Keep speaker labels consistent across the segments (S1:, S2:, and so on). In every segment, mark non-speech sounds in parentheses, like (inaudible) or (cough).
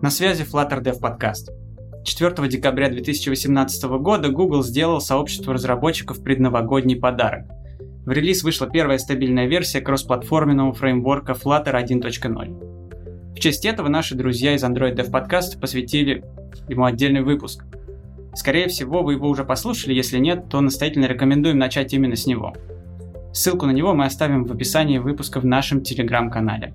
S1: На связи Flutter Dev Podcast. 4 декабря 2018 года Google сделал сообществу разработчиков предновогодний подарок. В релиз вышла первая стабильная версия кроссплатформенного фреймворка Flutter 1.0. В честь этого наши друзья из Android Dev Podcast посвятили ему отдельный выпуск. Скорее всего, вы его уже послушали, если нет, то настоятельно рекомендуем начать именно с него. Ссылку на него мы оставим в описании выпуска в нашем телеграм-канале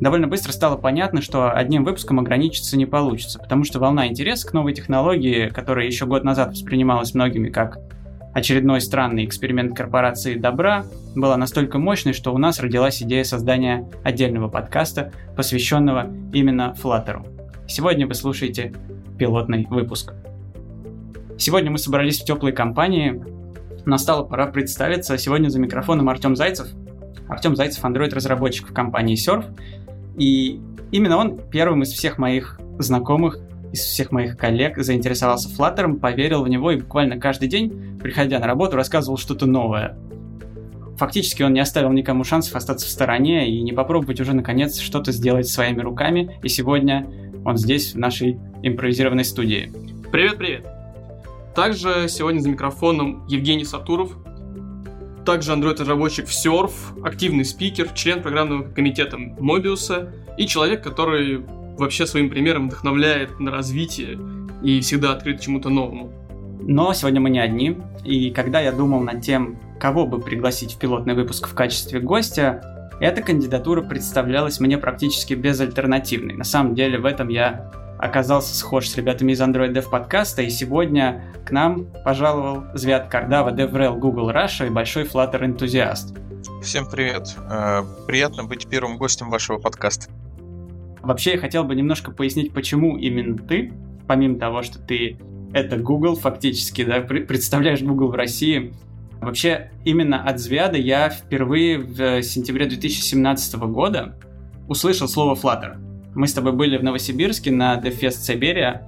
S1: довольно быстро стало понятно, что одним выпуском ограничиться не получится, потому что волна интереса к новой технологии, которая еще год назад воспринималась многими как очередной странный эксперимент корпорации добра, была настолько мощной, что у нас родилась идея создания отдельного подкаста, посвященного именно Flutter. Сегодня вы слушаете пилотный выпуск. Сегодня мы собрались в теплой компании. Настала пора представиться. Сегодня за микрофоном Артем Зайцев. Артем Зайцев, Android-разработчик в компании Surf. И именно он первым из всех моих знакомых, из всех моих коллег заинтересовался Flutter, поверил в него и буквально каждый день, приходя на работу, рассказывал что-то новое. Фактически он не оставил никому шансов остаться в стороне и не попробовать уже наконец что-то сделать своими руками. И сегодня он здесь, в нашей импровизированной студии.
S2: Привет-привет! Также сегодня за микрофоном Евгений Сатуров, также Android-разработчик в Surf, активный спикер, член программного комитета Mobius и человек, который вообще своим примером вдохновляет на развитие и всегда открыт чему-то новому.
S1: Но сегодня мы не одни, и когда я думал над тем, кого бы пригласить в пилотный выпуск в качестве гостя, эта кандидатура представлялась мне практически безальтернативной. На самом деле в этом я оказался схож с ребятами из Android Dev подкаста, и сегодня к нам пожаловал Звят Кардава, DevRel Google Russia и большой Flutter энтузиаст.
S3: Всем привет. Э, приятно быть первым гостем вашего подкаста.
S1: Вообще, я хотел бы немножко пояснить, почему именно ты, помимо того, что ты это Google фактически, да, представляешь Google в России. Вообще, именно от Звяда я впервые в сентябре 2017 года услышал слово Flutter. Мы с тобой были в Новосибирске на DevFest Сибирия,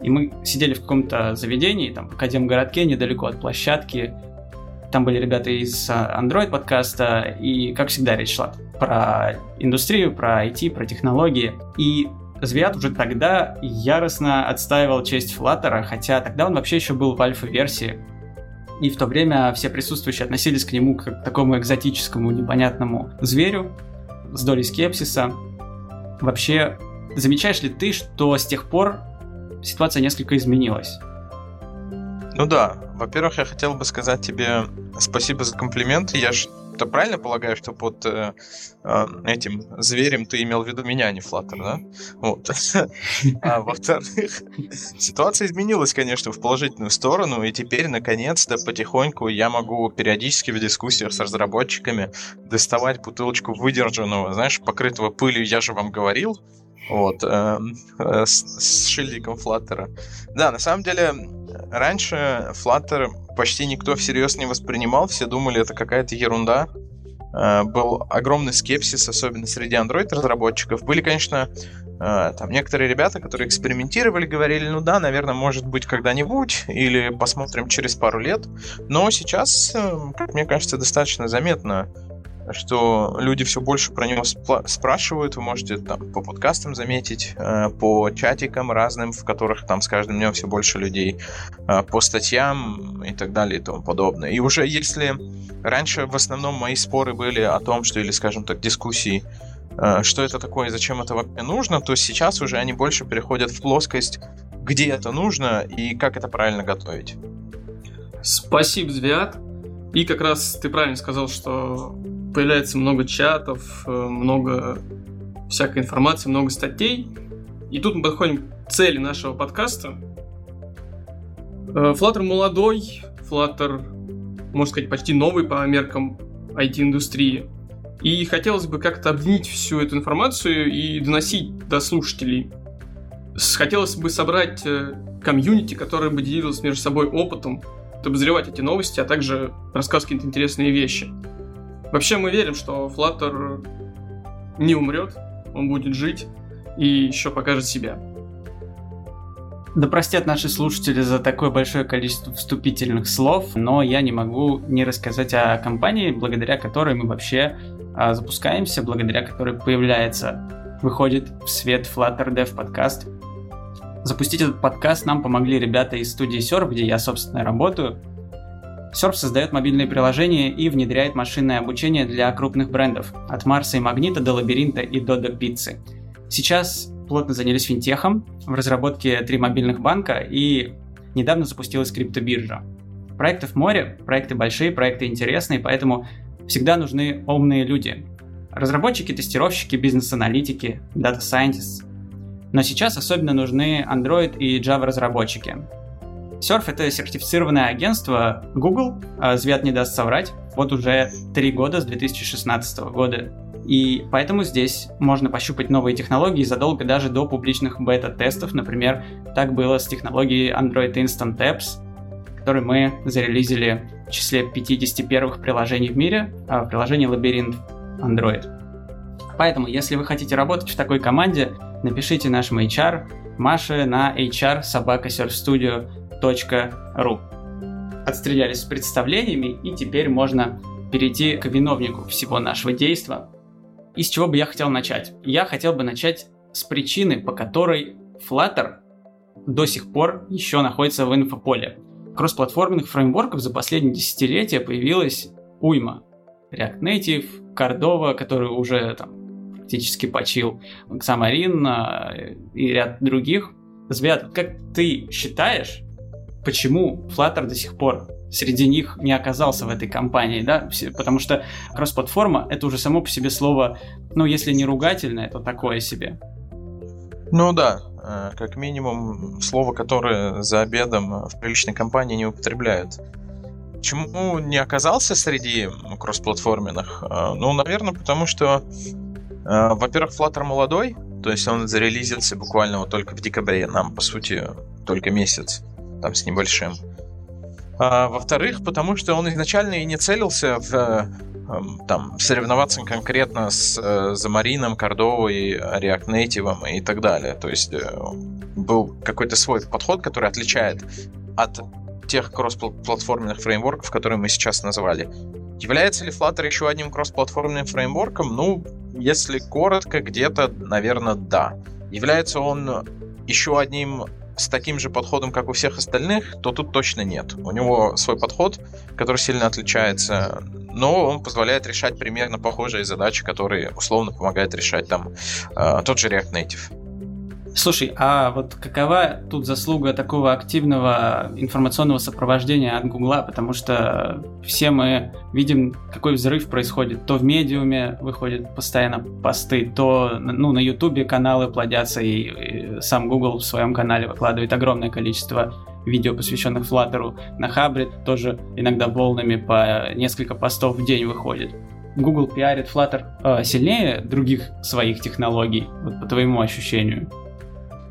S1: и мы сидели в каком-то заведении, там, в Академгородке, недалеко от площадки. Там были ребята из а, Android подкаста, и, как всегда, речь шла про индустрию, про IT, про технологии. И Звят уже тогда яростно отстаивал честь Flutter, хотя тогда он вообще еще был в альфа-версии. И в то время все присутствующие относились к нему как к такому экзотическому, непонятному зверю с долей скепсиса. Вообще, замечаешь ли ты, что с тех пор ситуация несколько изменилась?
S3: Ну да, во-первых, я хотел бы сказать тебе спасибо за комплименты. Я же это правильно полагаю, что под э, э, этим зверем ты имел в виду меня, а не Flutter, да? Вот. (laughs) А во-вторых, ситуация изменилась, конечно, в положительную сторону, и теперь, наконец-то, потихоньку я могу периодически в дискуссиях с разработчиками доставать бутылочку выдержанного, знаешь, покрытого пылью, я же вам говорил, вот, э, э, с, шильдиком Flutter. Да, на самом деле, раньше Flutter почти никто всерьез не воспринимал, все думали, это какая-то ерунда. Э, был огромный скепсис, особенно среди Android-разработчиков. Были, конечно, э, там некоторые ребята, которые экспериментировали, говорили, ну да, наверное, может быть когда-нибудь, или посмотрим через пару лет. Но сейчас, э, как мне кажется, достаточно заметно что люди все больше про него спрашивают. Вы можете там по подкастам заметить, э, по чатикам разным, в которых там с каждым днем все больше людей, э, по статьям и так далее и тому подобное. И уже если раньше в основном мои споры были о том, что, или, скажем так, дискуссии, э, что это такое и зачем это вообще нужно, то сейчас уже они больше переходят в плоскость, где это нужно и как это правильно готовить.
S2: Спасибо, Звят. И как раз ты правильно сказал, что появляется много чатов, э, много всякой информации, много статей. И тут мы подходим к цели нашего подкаста. Э, Flutter молодой, Flutter, можно сказать, почти новый по меркам IT-индустрии. И хотелось бы как-то объединить всю эту информацию и доносить до слушателей. Хотелось бы собрать э, комьюнити, которое бы делилось между собой опытом, обозревать эти новости, а также рассказывать какие-то интересные вещи. Вообще мы верим, что Flutter не умрет, он будет жить и еще покажет себя.
S1: Да простят наши слушатели за такое большое количество вступительных слов, но я не могу не рассказать о компании, благодаря которой мы вообще а, запускаемся, благодаря которой появляется выходит в свет Flutter Dev подкаст. Запустить этот подкаст нам помогли ребята из студии Surf, где я, собственно, работаю. Surf создает мобильные приложения и внедряет машинное обучение для крупных брендов, от Марса и Магнита до Лабиринта и Додо Пиццы. Сейчас плотно занялись финтехом, в разработке три мобильных банка и недавно запустилась криптобиржа. Проектов море, проекты большие, проекты интересные, поэтому всегда нужны умные люди. Разработчики, тестировщики, бизнес-аналитики, дата scientists. Но сейчас особенно нужны Android и Java разработчики. Surf — это сертифицированное агентство Google, а Звят не даст соврать, вот уже три года с 2016 года. И поэтому здесь можно пощупать новые технологии задолго даже до публичных бета-тестов. Например, так было с технологией Android Instant Apps, который мы зарелизили в числе 50 первых приложений в мире, а приложение Лабиринт Android. Поэтому, если вы хотите работать в такой команде, напишите нашему HR Маше на hrsobakasurfstudio.ru Отстрелялись с представлениями, и теперь можно перейти к виновнику всего нашего действия. И с чего бы я хотел начать? Я хотел бы начать с причины, по которой Flutter до сих пор еще находится в инфополе. Кроссплатформенных фреймворков за последние десятилетия появилась уйма. React Native, Cordova, который уже там практически почил, Xamarin э, и ряд других. Звят, как ты считаешь, почему Flutter до сих пор среди них не оказался в этой компании, да, потому что кросс-платформа это уже само по себе слово, ну, если не ругательное, то такое себе.
S3: Ну да, Э, как минимум слово, которое за обедом в приличной компании не употребляют. Почему не оказался среди кроссплатформенных? Э, ну, наверное, потому что, э, во-первых, Flutter молодой, то есть он зарелизился буквально вот только в декабре, нам, по сути, только месяц, там с небольшим. А, во-вторых, потому что он изначально и не целился в Эм, там, соревноваться конкретно с э, Замарином, Кордовой, React Native и так далее. То есть э, был какой-то свой подход, который отличает от тех кроссплатформенных фреймворков, которые мы сейчас назвали. Является ли Flutter еще одним кроссплатформенным фреймворком? Ну, если коротко, где-то, наверное, да. Является он еще одним с таким же подходом, как у всех остальных, то тут точно нет. У него свой подход, который сильно отличается, но он позволяет решать примерно похожие задачи, которые условно помогает решать там э, тот же React Native.
S1: Слушай, а вот какова тут заслуга такого активного информационного сопровождения от Гугла? Потому что все мы видим, какой взрыв происходит. То в медиуме выходят постоянно посты, то ну, на Ютубе каналы плодятся, и, и сам Google в своем канале выкладывает огромное количество видео, посвященных Flutter. На Хабре тоже иногда волнами по несколько постов в день выходит. Google пиарит Flutter э, сильнее других своих технологий, вот по твоему ощущению?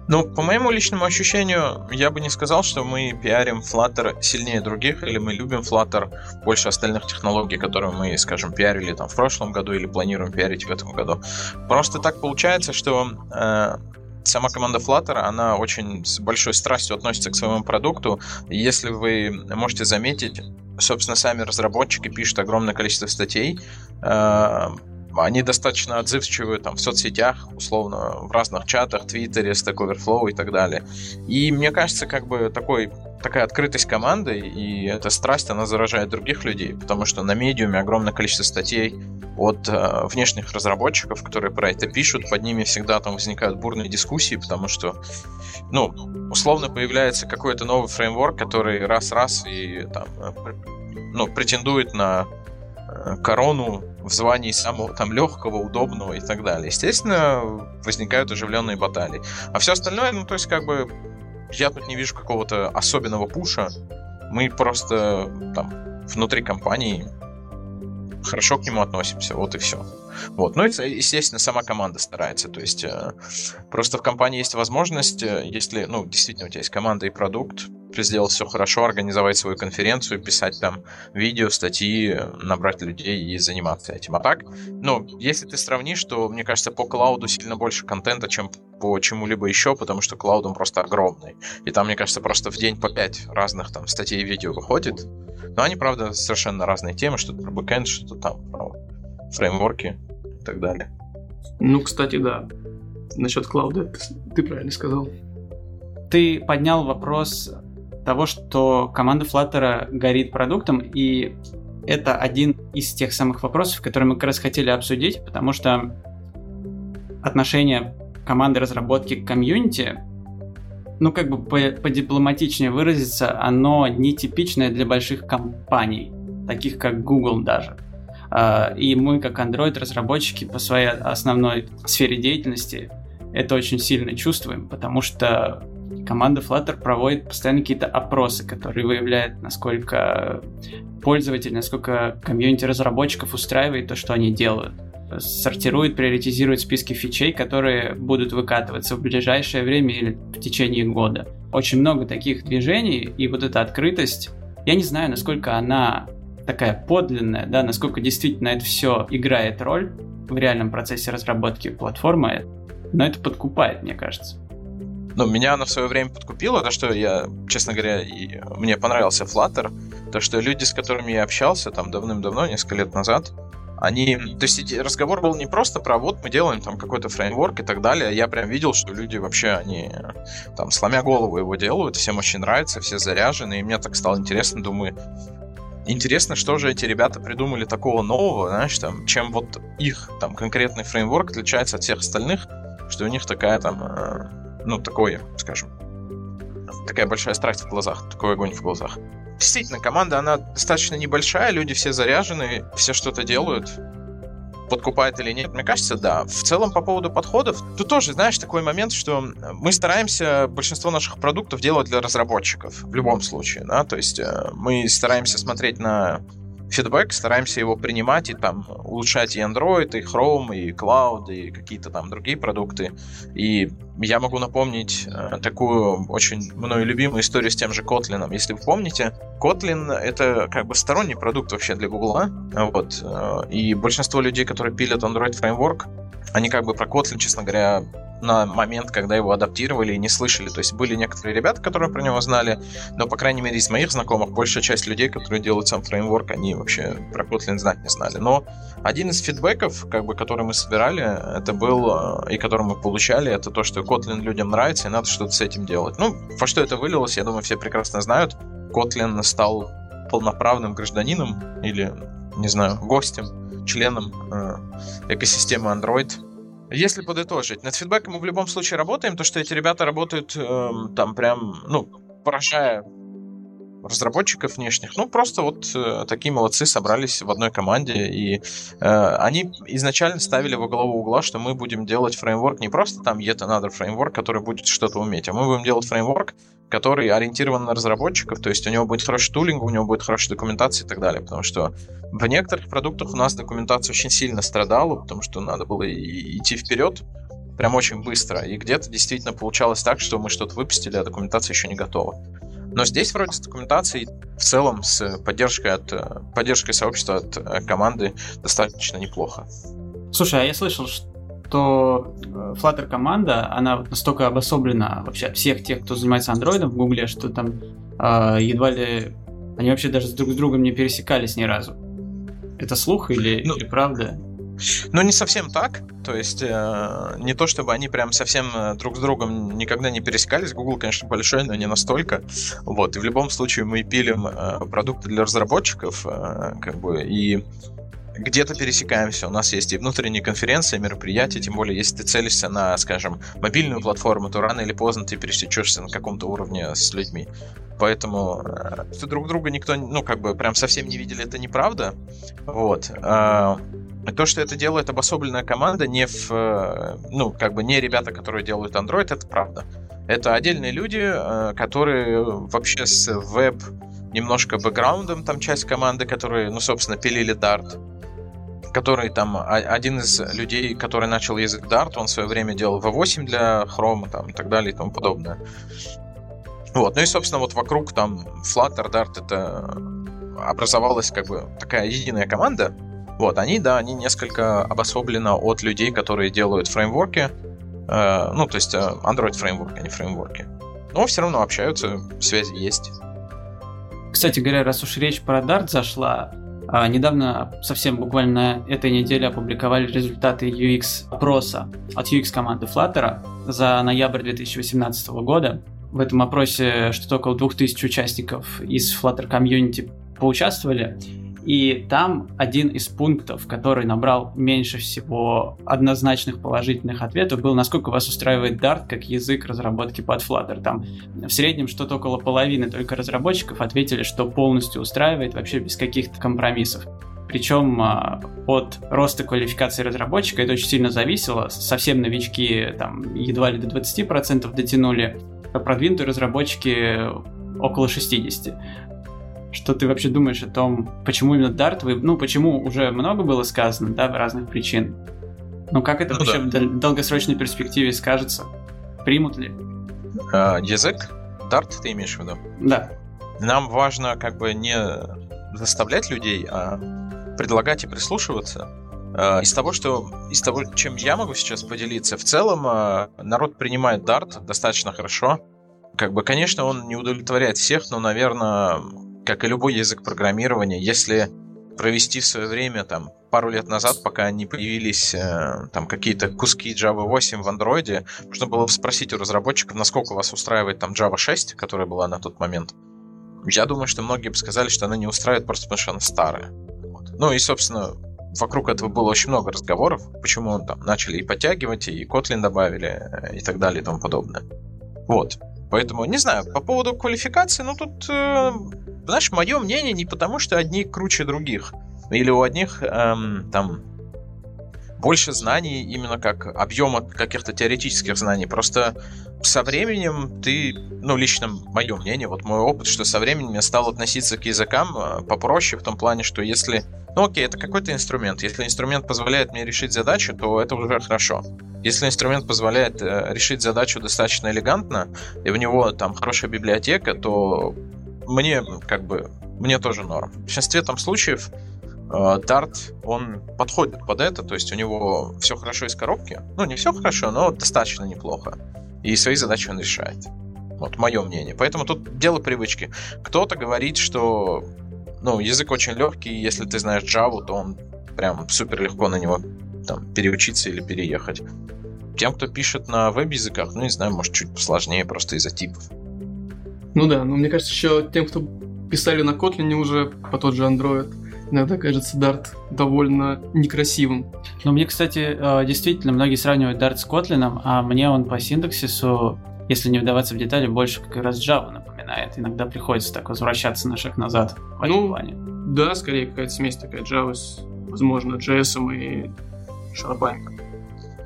S3: Ну, по моему личному ощущению, я бы не сказал, что мы пиарим Flutter сильнее других, или мы любим Flutter больше остальных технологий, которые мы, скажем, пиарили там в прошлом году или планируем пиарить в этом году. Просто так получается, что э, сама команда Flutter, она очень с большой страстью относится к своему продукту. Если вы можете заметить, собственно, сами разработчики пишут огромное количество статей, э, они достаточно отзывчивы там в соцсетях, условно, в разных чатах, Твиттере, Stack Overflow и так далее. И мне кажется, как бы такой, такая открытость команды и эта страсть, она заражает других людей, потому что на медиуме огромное количество статей от э, внешних разработчиков, которые про это пишут, под ними всегда там возникают бурные дискуссии, потому что, ну, условно появляется какой-то новый фреймворк, который раз-раз и там, э, ну, претендует на корону в звании самого там легкого, удобного и так далее. Естественно, возникают оживленные баталии. А все остальное, ну, то есть, как бы, я тут не вижу какого-то особенного пуша. Мы просто там внутри компании хорошо к нему относимся, вот и все. Вот. Ну и, естественно, сама команда старается. То есть э, просто в компании есть возможность, э, если, ну, действительно, у тебя есть команда и продукт, сделать все хорошо, организовать свою конференцию, писать там видео, статьи, набрать людей и заниматься этим. А так, ну, если ты сравнишь, то, мне кажется, по клауду сильно больше контента, чем по чему-либо еще, потому что клауд он просто огромный. И там, мне кажется, просто в день по 5 разных там статей и видео выходит. Но они, правда, совершенно разные темы, что-то про бэкэнд, что-то там про фреймворки и так далее.
S2: Ну, кстати, да. насчет клауда, ты правильно сказал.
S1: Ты поднял вопрос того, что команда Flutter горит продуктом, и это один из тех самых вопросов, которые мы как раз хотели обсудить, потому что отношение команды разработки к комьюнити, ну как бы по подипломатичнее выразиться, оно нетипичное для больших компаний, таких как Google даже. А, и мы, как Android-разработчики, по своей основной сфере деятельности это очень сильно чувствуем, потому что команда Flutter проводит постоянно какие-то опросы, которые выявляют, насколько пользователь, насколько комьюнити разработчиков устраивает то, что они делают. Сортирует, приоритизирует списки фичей, которые будут выкатываться в ближайшее время или в течение года. Очень много таких движений, и вот эта открытость, я не знаю, насколько она такая подлинная, да, насколько действительно это все играет роль в реальном процессе разработки платформы, но это подкупает, мне кажется.
S3: Ну, меня она в свое время подкупила, то, что я, честно говоря, и мне понравился Flutter, то, что люди, с которыми я общался там давным-давно, несколько лет назад, они... То есть разговор был не просто про вот мы делаем там какой-то фреймворк и так далее. Я прям видел, что люди вообще, они там сломя голову его делают, всем очень нравится, все заряжены, и мне так стало интересно, думаю, интересно, что же эти ребята придумали такого нового, знаешь, там, чем вот их там конкретный фреймворк отличается от всех остальных, что у них такая там э, ну, такое, скажем, такая большая страсть в глазах, такой огонь в глазах. Действительно, команда, она достаточно небольшая, люди все заряжены, все что-то делают. Подкупает или нет? Мне кажется, да. В целом, по поводу подходов, тут тоже, знаешь, такой момент, что мы стараемся большинство наших продуктов делать для разработчиков, в любом случае, да, то есть э, мы стараемся смотреть на фидбэк, стараемся его принимать и там улучшать и Android, и Chrome, и Cloud, и какие-то там другие продукты. И я могу напомнить э, такую очень мною любимую историю с тем же Kotlin. Если вы помните, Kotlin — это как бы сторонний продукт вообще для Google. Вот. Э, и большинство людей, которые пилят Android Framework, они как бы про Kotlin, честно говоря, на момент, когда его адаптировали и не слышали. То есть были некоторые ребята, которые про него знали, но, по крайней мере, из моих знакомых, большая часть людей, которые делают сам фреймворк, они вообще про Kotlin знать не знали. Но один из фидбэков, как бы, который мы собирали, это был, э, и который мы получали, это то, что Kotlin людям нравится, и надо что-то с этим делать. Ну, во что это вылилось, я думаю, все прекрасно знают. Kotlin стал полноправным гражданином или, не знаю, гостем, членом э, экосистемы Android, если подытожить, над фидбэком мы в любом случае работаем, то что эти ребята работают э, там прям, ну, поражая разработчиков внешних. Ну, просто вот э, такие молодцы собрались в одной команде, и э, они изначально ставили во главу угла, что мы будем делать фреймворк не просто там yet another фреймворк, который будет что-то уметь, а мы будем делать фреймворк, который ориентирован на разработчиков, то есть у него будет хороший тулинг, у него будет хорошая документация и так далее, потому что в некоторых продуктах у нас документация очень сильно страдала, потому что надо было идти вперед прям очень быстро, и где-то действительно получалось так, что мы что-то выпустили, а документация еще не готова. Но здесь вроде с документацией в целом с поддержкой от поддержкой сообщества от э, команды достаточно неплохо.
S1: Слушай, а я слышал, что то э, Flutter команда, она настолько обособлена вообще от всех тех, кто занимается андроидом в Гугле, что там э, едва ли они вообще даже друг с другом не пересекались ни разу. Это слух или, ну, или правда?
S3: Ну, не совсем так. То есть, э, не то чтобы они прям совсем э, друг с другом никогда не пересекались. Google, конечно, большой, но не настолько. Вот. И в любом случае мы пилим э, продукты для разработчиков, э, как бы, и где-то пересекаемся. У нас есть и внутренние конференции, мероприятия, тем более, если ты целишься на, скажем, мобильную платформу, то рано или поздно ты пересечешься на каком-то уровне с людьми. Поэтому э, друг друга никто, ну, как бы, прям совсем не видели, это неправда. Вот. А, то, что это делает обособленная команда, не в, э, ну, как бы не ребята, которые делают Android, это правда. Это отдельные люди, э, которые вообще с веб немножко бэкграундом, там часть команды, которые, ну, собственно, пилили Dart который там один из людей, который начал язык Dart, он в свое время делал V8 для Chrome там, и так далее и тому подобное. Вот, ну и, собственно, вот вокруг там Flutter, Dart, это образовалась как бы такая единая команда. Вот, они, да, они несколько обособленно от людей, которые делают фреймворки, э, ну, то есть э, Android фреймворки, а не фреймворки. Но все равно общаются, связи есть.
S1: Кстати говоря, раз уж речь про Dart зашла, А, недавно, совсем буквально этой неделе, опубликовали результаты UX опроса от UX команды Flutter за ноябрь 2018 года. В этом опросе что-то около 2000 участников из Flutter комьюнити поучаствовали. И там один из пунктов, который набрал меньше всего однозначных положительных ответов, был, насколько вас устраивает Dart как язык разработки под Flutter. Там в среднем что-то около половины только разработчиков ответили, что полностью устраивает, вообще без каких-то компромиссов. Причем а, от роста квалификации разработчика это очень сильно зависело. Совсем новички там едва ли до 20% дотянули, а продвинутые разработчики около 60%. Что ты вообще думаешь о том, почему именно вы... Ну, почему уже много было сказано, да, в разных причин. Но как это ну, вообще да. в долгосрочной перспективе скажется? Примут ли?
S3: А, язык? Dart ты имеешь в виду?
S1: Да.
S3: Нам важно как бы не заставлять людей, а предлагать и прислушиваться. А, из того, что из того, чем я могу сейчас поделиться, в целом а, народ принимает Dart достаточно хорошо. Как бы, конечно, он не удовлетворяет всех, но, наверное, как и любой язык программирования, если провести в свое время, там, пару лет назад, пока не появились э, там какие-то куски Java 8 в Android, можно было бы спросить у разработчиков, насколько вас устраивает там Java 6, которая была на тот момент. Я думаю, что многие бы сказали, что она не устраивает просто потому, что она старая. Вот. Ну и, собственно, вокруг этого было очень много разговоров, почему там начали и подтягивать, и Kotlin добавили, э, и так далее, и тому подобное. Вот. Поэтому, не знаю, по поводу квалификации, ну тут, э, знаешь, мое мнение не потому, что одни круче других. Или у одних эм, там больше знаний именно как объема каких-то теоретических знаний. Просто со временем ты, ну, лично мое мнение, вот мой опыт, что со временем я стал относиться к языкам э, попроще в том плане, что если ну окей, это какой-то инструмент. Если инструмент позволяет мне решить задачу, то это уже хорошо. Если инструмент позволяет э, решить задачу достаточно элегантно, и в него там хорошая библиотека, то мне как бы мне тоже норм. В большинстве там случаев э, Dart, он подходит под это, то есть у него все хорошо из коробки. Ну, не все хорошо, но достаточно неплохо. И свои задачи он решает. Вот мое мнение. Поэтому тут дело привычки. Кто-то говорит, что ну, язык очень легкий, если ты знаешь Java, то он прям супер легко на него там, переучиться или переехать. Тем, кто пишет на веб-языках, ну, не знаю, может, чуть посложнее просто из-за типов.
S2: Ну да, но мне кажется, еще тем, кто писали на Kotlin уже по тот же Android, иногда кажется Dart довольно некрасивым.
S1: Но мне, кстати, э, действительно, многие сравнивают Dart с Kotlin, а мне он по синтаксису, если не вдаваться в детали, больше как раз Java напоминает. Иногда приходится так возвращаться на шаг назад в этом ну, плане.
S2: Да, скорее какая-то смесь такая Java с, возможно, JS и шарпаньком.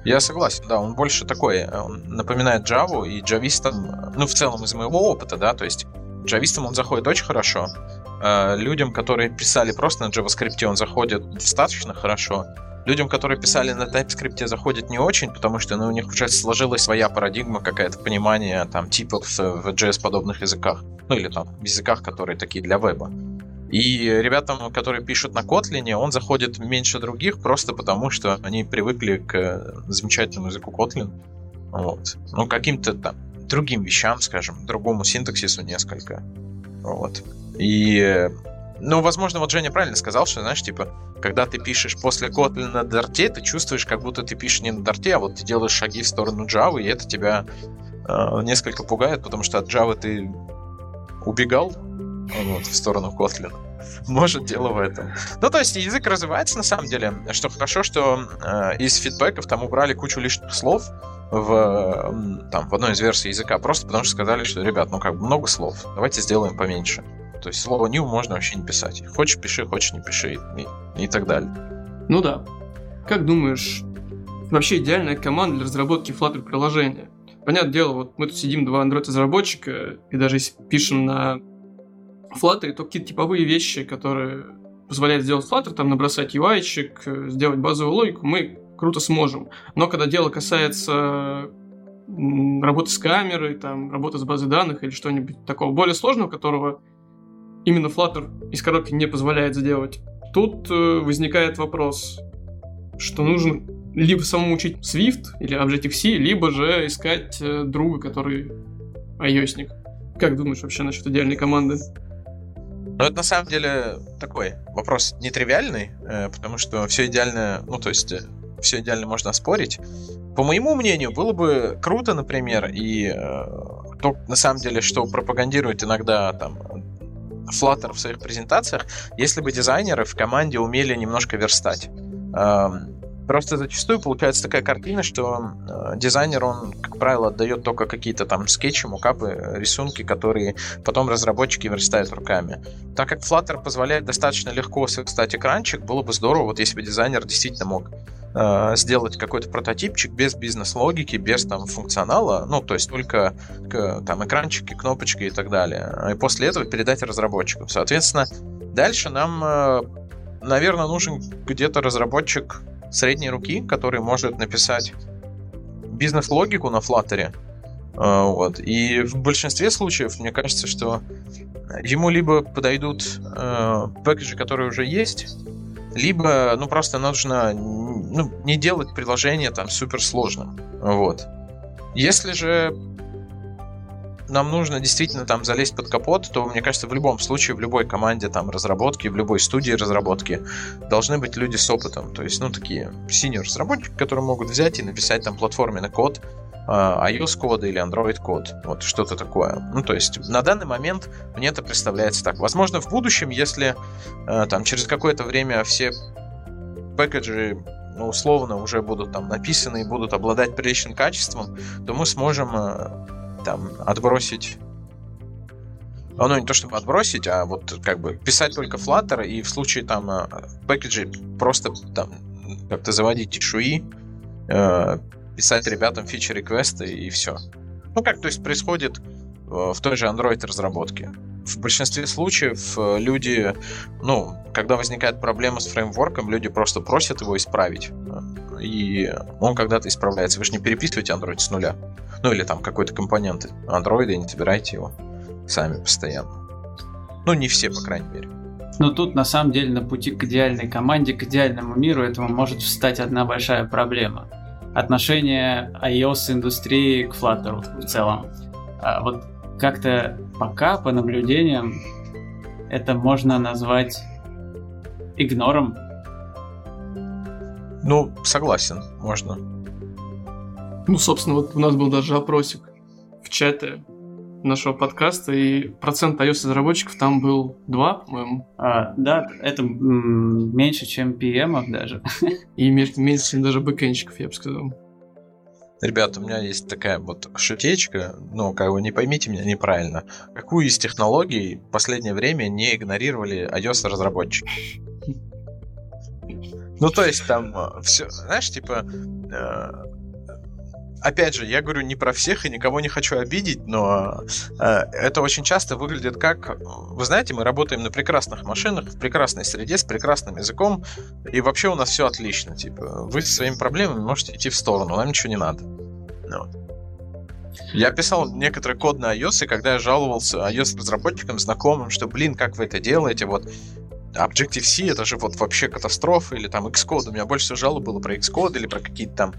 S3: Я согласен, да, он больше такой, он напоминает Java и джавистам, ну, в целом из моего опыта, да, то есть джавистам он заходит очень хорошо, э, людям, которые писали просто на JavaScript, он заходит достаточно хорошо, людям, которые писали на TypeScript, заходит не очень, потому что ну, у них уже сложилась своя парадигма, какое-то понимание там типов в JS-подобных языках. Ну или там в языках, которые такие для веба. И ребятам, которые пишут на Kotlin, он заходит меньше других, просто потому что они привыкли к замечательному языку Kotlin. Вот. Ну, каким-то там другим вещам, скажем, другому синтаксису несколько. Вот. И ну, возможно, вот Женя правильно сказал, что, знаешь, типа, когда ты пишешь после Kotlin на Дарте, ты чувствуешь, как будто ты пишешь не на Дарте, а вот ты делаешь шаги в сторону Java, и это тебя э, несколько пугает, потому что от Java ты убегал вот, в сторону Kotlin. Может, дело в этом. Ну, то есть язык развивается на самом деле. Что хорошо, что э, из фидбэков там убрали кучу лишних слов в, там, в одной из версий языка, просто потому что сказали, что, ребят, ну как бы много слов, давайте сделаем поменьше. То есть слово new можно вообще не писать. Хочешь пиши, хочешь не пиши и, и так далее.
S2: Ну да. Как думаешь, вообще идеальная команда для разработки Flutter приложения? Понятное дело, вот мы тут сидим два Android-разработчика, и даже пишем на Flutter, то какие-то типовые вещи, которые позволяют сделать Flutter, там набросать UI-чик, сделать базовую логику, мы круто сможем. Но когда дело касается работы с камерой, там, работы с базой данных или что-нибудь такого более сложного, которого именно Flutter из коробки не позволяет сделать. Тут э, возникает вопрос, что нужно либо самому учить Swift или Objective-C, либо же искать э, друга, который ios. Как думаешь вообще насчет идеальной команды?
S3: Но это на самом деле такой вопрос нетривиальный, э, потому что все идеально, ну то есть все идеально можно спорить. По моему мнению, было бы круто, например, и то, на самом деле, что пропагандирует иногда там Flutter в своих презентациях, если бы дизайнеры в команде умели немножко верстать. Эм, Просто зачастую получается такая картина, что э, дизайнер, он, как правило, отдает только какие-то там скетчи, мукапы, рисунки, которые потом разработчики верстают руками. Так как Flutter позволяет достаточно легко создать экранчик, было бы здорово, вот если бы дизайнер действительно мог э, сделать какой-то прототипчик без бизнес-логики, без там функционала, ну, то есть только к, там экранчики, кнопочки и так далее. И после этого передать разработчикам. Соответственно, дальше нам, э, наверное, нужен где-то разработчик средней руки, который может написать бизнес-логику на Flutter. А, вот. И в большинстве случаев, мне кажется, что ему либо подойдут э, пэкэджи, которые уже есть, либо, ну, просто нужно ну, не делать приложение там супер сложным. Вот. Если же нам нужно действительно там залезть под капот, то, мне кажется, в любом случае, в любой команде там разработки, в любой студии разработки должны быть люди с опытом. То есть, ну, такие senior разработчики, которые могут взять и написать там платформенный код, а, iOS кода или Android код, вот что-то такое. Ну, то есть на данный момент мне это представляется так. Возможно, в будущем, если э, там через какое-то время все пэкэджи ну, условно уже будут там написаны и будут обладать приличным качеством, то мы сможем э, там отбросить ну, не то чтобы отбросить, а вот как бы писать только Flutter и в случае там э, пэкэджи просто там как-то заводить ишуи, э, писать ребятам фичи-реквесты и все. Ну, как то есть происходит э, в той же Android разработке. В большинстве случаев люди, ну, когда возникает проблема с фреймворком, люди просто просят его исправить. И он когда-то исправляется. Вы же не переписываете Android с нуля. Ну или там какой-то компонент Android и не собирайте его сами постоянно. Ну, не все, по крайней мере.
S1: Но тут, на самом деле, на пути к идеальной команде, к идеальному миру, этому может встать одна большая проблема. Отношение iOS-индустрии к Flutter в целом. А вот как-то пока, по наблюдениям, это можно назвать игнором.
S3: Ну, согласен, можно.
S2: Ну, собственно, вот у нас был даже опросик в чате нашего подкаста, и процент iOS-разработчиков там был 2, по-моему.
S1: А, да, это м- меньше, чем PM даже. (laughs)
S2: И меньше, чем даже бэкэнщиков, я бы сказал.
S3: Ребята, у меня есть такая вот шутечка, но как бы не поймите меня неправильно. Какую из технологий в последнее время не игнорировали iOS-разработчики? (laughs) Ну, то есть там э, все, знаешь, типа, э, опять же, я говорю не про всех и никого не хочу обидеть, но э, это очень часто выглядит как... Вы знаете, мы работаем на прекрасных машинах, в прекрасной среде, с прекрасным языком, и вообще у нас все отлично. Типа, вы со своими проблемами можете идти в сторону, нам ничего не надо. Ну. Я писал некоторый код на iOS, и когда я жаловался iOS-разработчикам, знакомым, что, блин, как вы это делаете, вот Objective-C это же вот вообще катастрофа, или там Xcode. У меня больше всего жалоб было про Xcode или про какие-то там,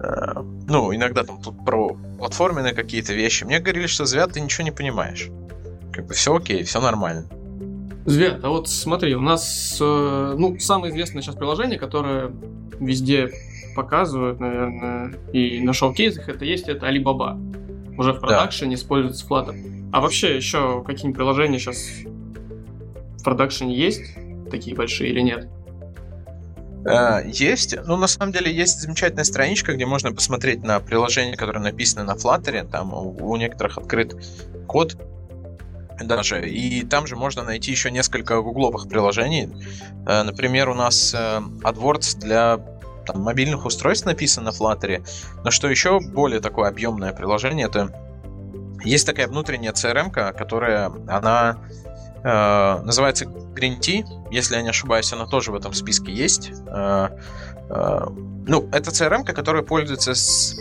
S3: э, ну, иногда там тут про платформенные какие-то вещи. Мне говорили, что Звят, ты ничего не понимаешь. Как бы все окей, все нормально.
S2: Звят, а вот смотри, у нас, э, ну, самое известное сейчас приложение, которое везде показывают, наверное, и на шоу-кейсах это есть, это Alibaba. Уже в продакшене да. используется Flutter. А вообще еще какие-нибудь приложения сейчас продакшене есть такие большие или нет?
S3: Uh, есть. Ну, на самом деле, есть замечательная страничка, где можно посмотреть на приложения, которые написаны на Flutter. Там у, у некоторых открыт код даже. И там же можно найти еще несколько гугловых приложений. Uh, например, у нас uh, AdWords для там, мобильных устройств написан на Flutter. Но что еще более такое объемное приложение, это есть такая внутренняя CRM, которая, она Э, называется Green Tea, если я не ошибаюсь, она тоже в этом списке есть. Э, э, ну, это CRM, которая пользуется с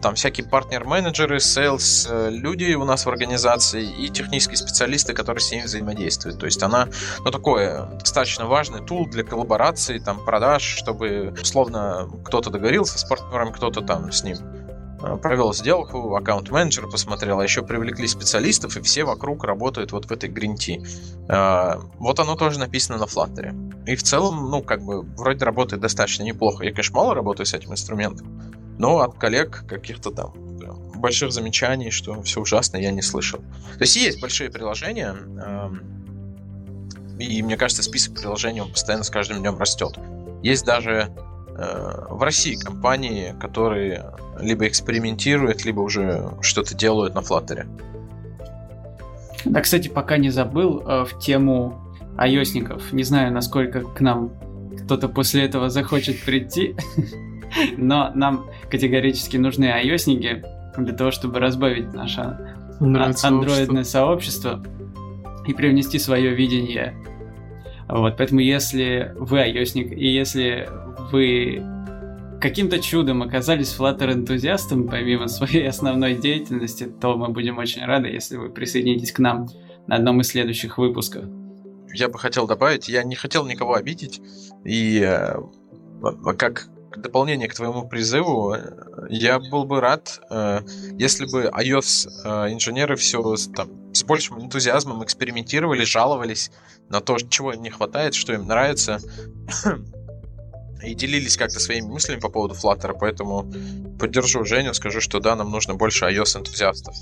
S3: там всякие партнер-менеджеры, sales, люди у нас в организации и технические специалисты, которые с ними взаимодействуют. То есть она, ну, такой достаточно важный tool для коллаборации, там, продаж, чтобы, условно, кто-то договорился с партнером, кто-то там с ним э, провел сделку, аккаунт-менеджер посмотрел, а еще привлекли специалистов, и все вокруг работают вот в этой гринти. Э, вот оно тоже написано на Flutter. И в целом, ну, как бы, вроде работает достаточно неплохо. Я, конечно, мало работаю с этим инструментом, но от коллег каких-то там больших замечаний, что все ужасно, я не слышал. То есть есть большие приложения, и мне кажется, список приложений он постоянно с каждым днем растет. Есть даже в России компании, которые либо экспериментируют, либо уже что-то делают на Flutter.
S1: Да, кстати, пока не забыл э, в тему iOSников. Не знаю, насколько к нам кто-то после этого захочет прийти, (laughs) но нам категорически нужны iOSники для того, чтобы разбавить наше андроидное сообщество и привнести свое видение вот, поэтому если вы iOSник, и если вы каким-то чудом оказались Flutter энтузиастом, помимо своей основной деятельности, то мы будем очень рады, если вы присоединитесь к нам на одном из следующих выпусков.
S3: Я бы хотел добавить, я не хотел никого обидеть, и э, как дополнение к твоему призыву, я был бы рад, э, если бы iOS-инженеры э, все там, с большим энтузиазмом экспериментировали, жаловались на то, чего им не хватает, что им нравится, и делились как-то своими мыслями по поводу Flutter, поэтому поддержу Женю, скажу, что да, нам нужно больше iOS-энтузиастов.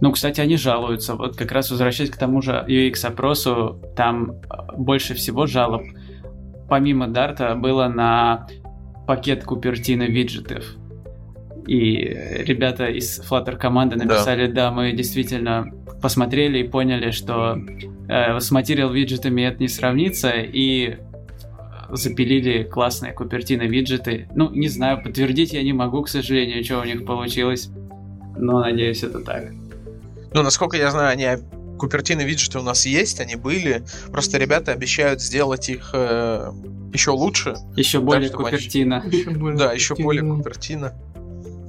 S1: Ну, кстати, они жалуются. Вот как раз возвращаясь к тому же UX-опросу, там э, больше всего жалоб, помимо Дарта, было на пакет Купертина виджетов. И ребята из Flutter команды написали, да. да, мы действительно посмотрели и поняли, что э, с материал виджетами это не сравнится, и запилили классные Купертина виджеты. Ну, не знаю, подтвердить я не могу, к сожалению, что у них получилось, но надеюсь, это так.
S3: Ну, насколько я знаю, они Купертины виджеты у нас есть, они были. Просто ребята обещают сделать их э, еще лучше.
S1: Еще более так, Купертина.
S3: Они... Да, еще более Купертина.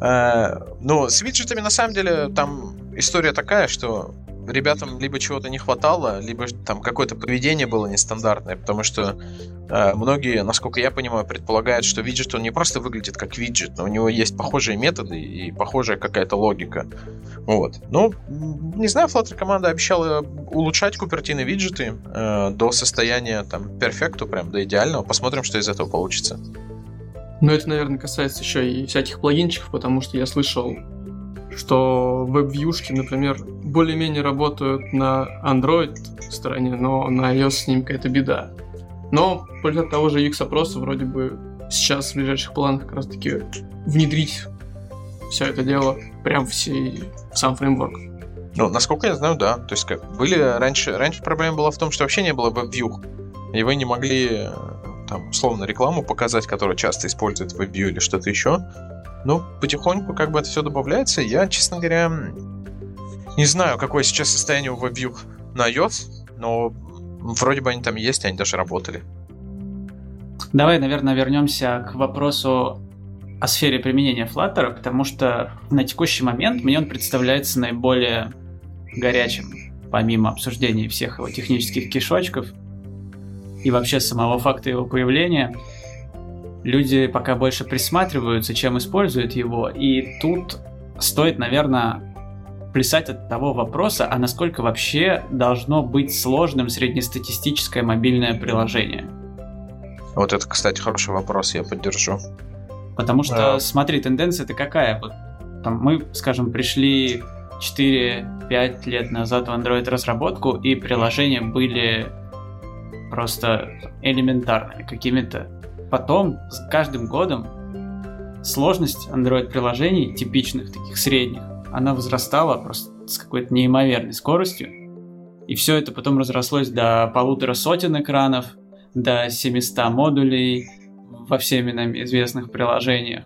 S3: Э, ну, с виджетами на самом деле там история такая, что ребятам либо чего-то не хватало, либо там какое-то поведение было нестандартное, потому что э, многие, насколько я понимаю, предполагают, что виджет он не просто выглядит как виджет, но у него есть похожие методы и похожая какая-то логика. Вот. Ну, не знаю, Flutter команда обещала улучшать купертины виджеты э, до состояния там перфекту, прям до идеального. Посмотрим, что из этого получится.
S2: Но это, наверное, касается еще и всяких плагинчиков, потому что я слышал что веб-вьюшки, например, более-менее работают на Android стороне, но на iOS с ним какая-то беда. Но после того же UX-опроса вроде бы сейчас в ближайших планах как раз-таки внедрить все это дело прям в, сей, в сам фреймворк.
S3: Ну, насколько я знаю, да. То есть как были раньше, раньше проблема была в том, что вообще не было веб-вью, и вы не могли там условно рекламу показать, которую часто используют в WebView или что-то еще. Ну, потихоньку как бы это все добавляется. Я, честно говоря, не знаю, какое сейчас состояние у WebView на iOS, но вроде бы они там есть, они даже работали.
S1: Давай, наверное, вернемся к вопросу о сфере применения Flutter, потому что на текущий момент мне он представляется наиболее горячим, помимо обсуждения всех его технических кишочков и вообще самого факта его появления – люди пока больше присматриваются, чем используют его, и тут стоит, наверное, плясать от того вопроса, а насколько вообще должно быть сложным среднестатистическое мобильное приложение.
S3: Вот это, кстати, хороший вопрос, я поддержу.
S1: Потому что, да. смотри, тенденция-то какая? Вот там мы, скажем, пришли 4-5 лет назад в Android разработку, и приложения были просто элементарными, какими-то Потом, с каждым годом, сложность Android-приложений, типичных, таких средних, она возрастала просто с какой-то неимоверной скоростью. И все это потом разрослось до полутора сотен экранов, до 700 модулей во всеми нам известных приложениях.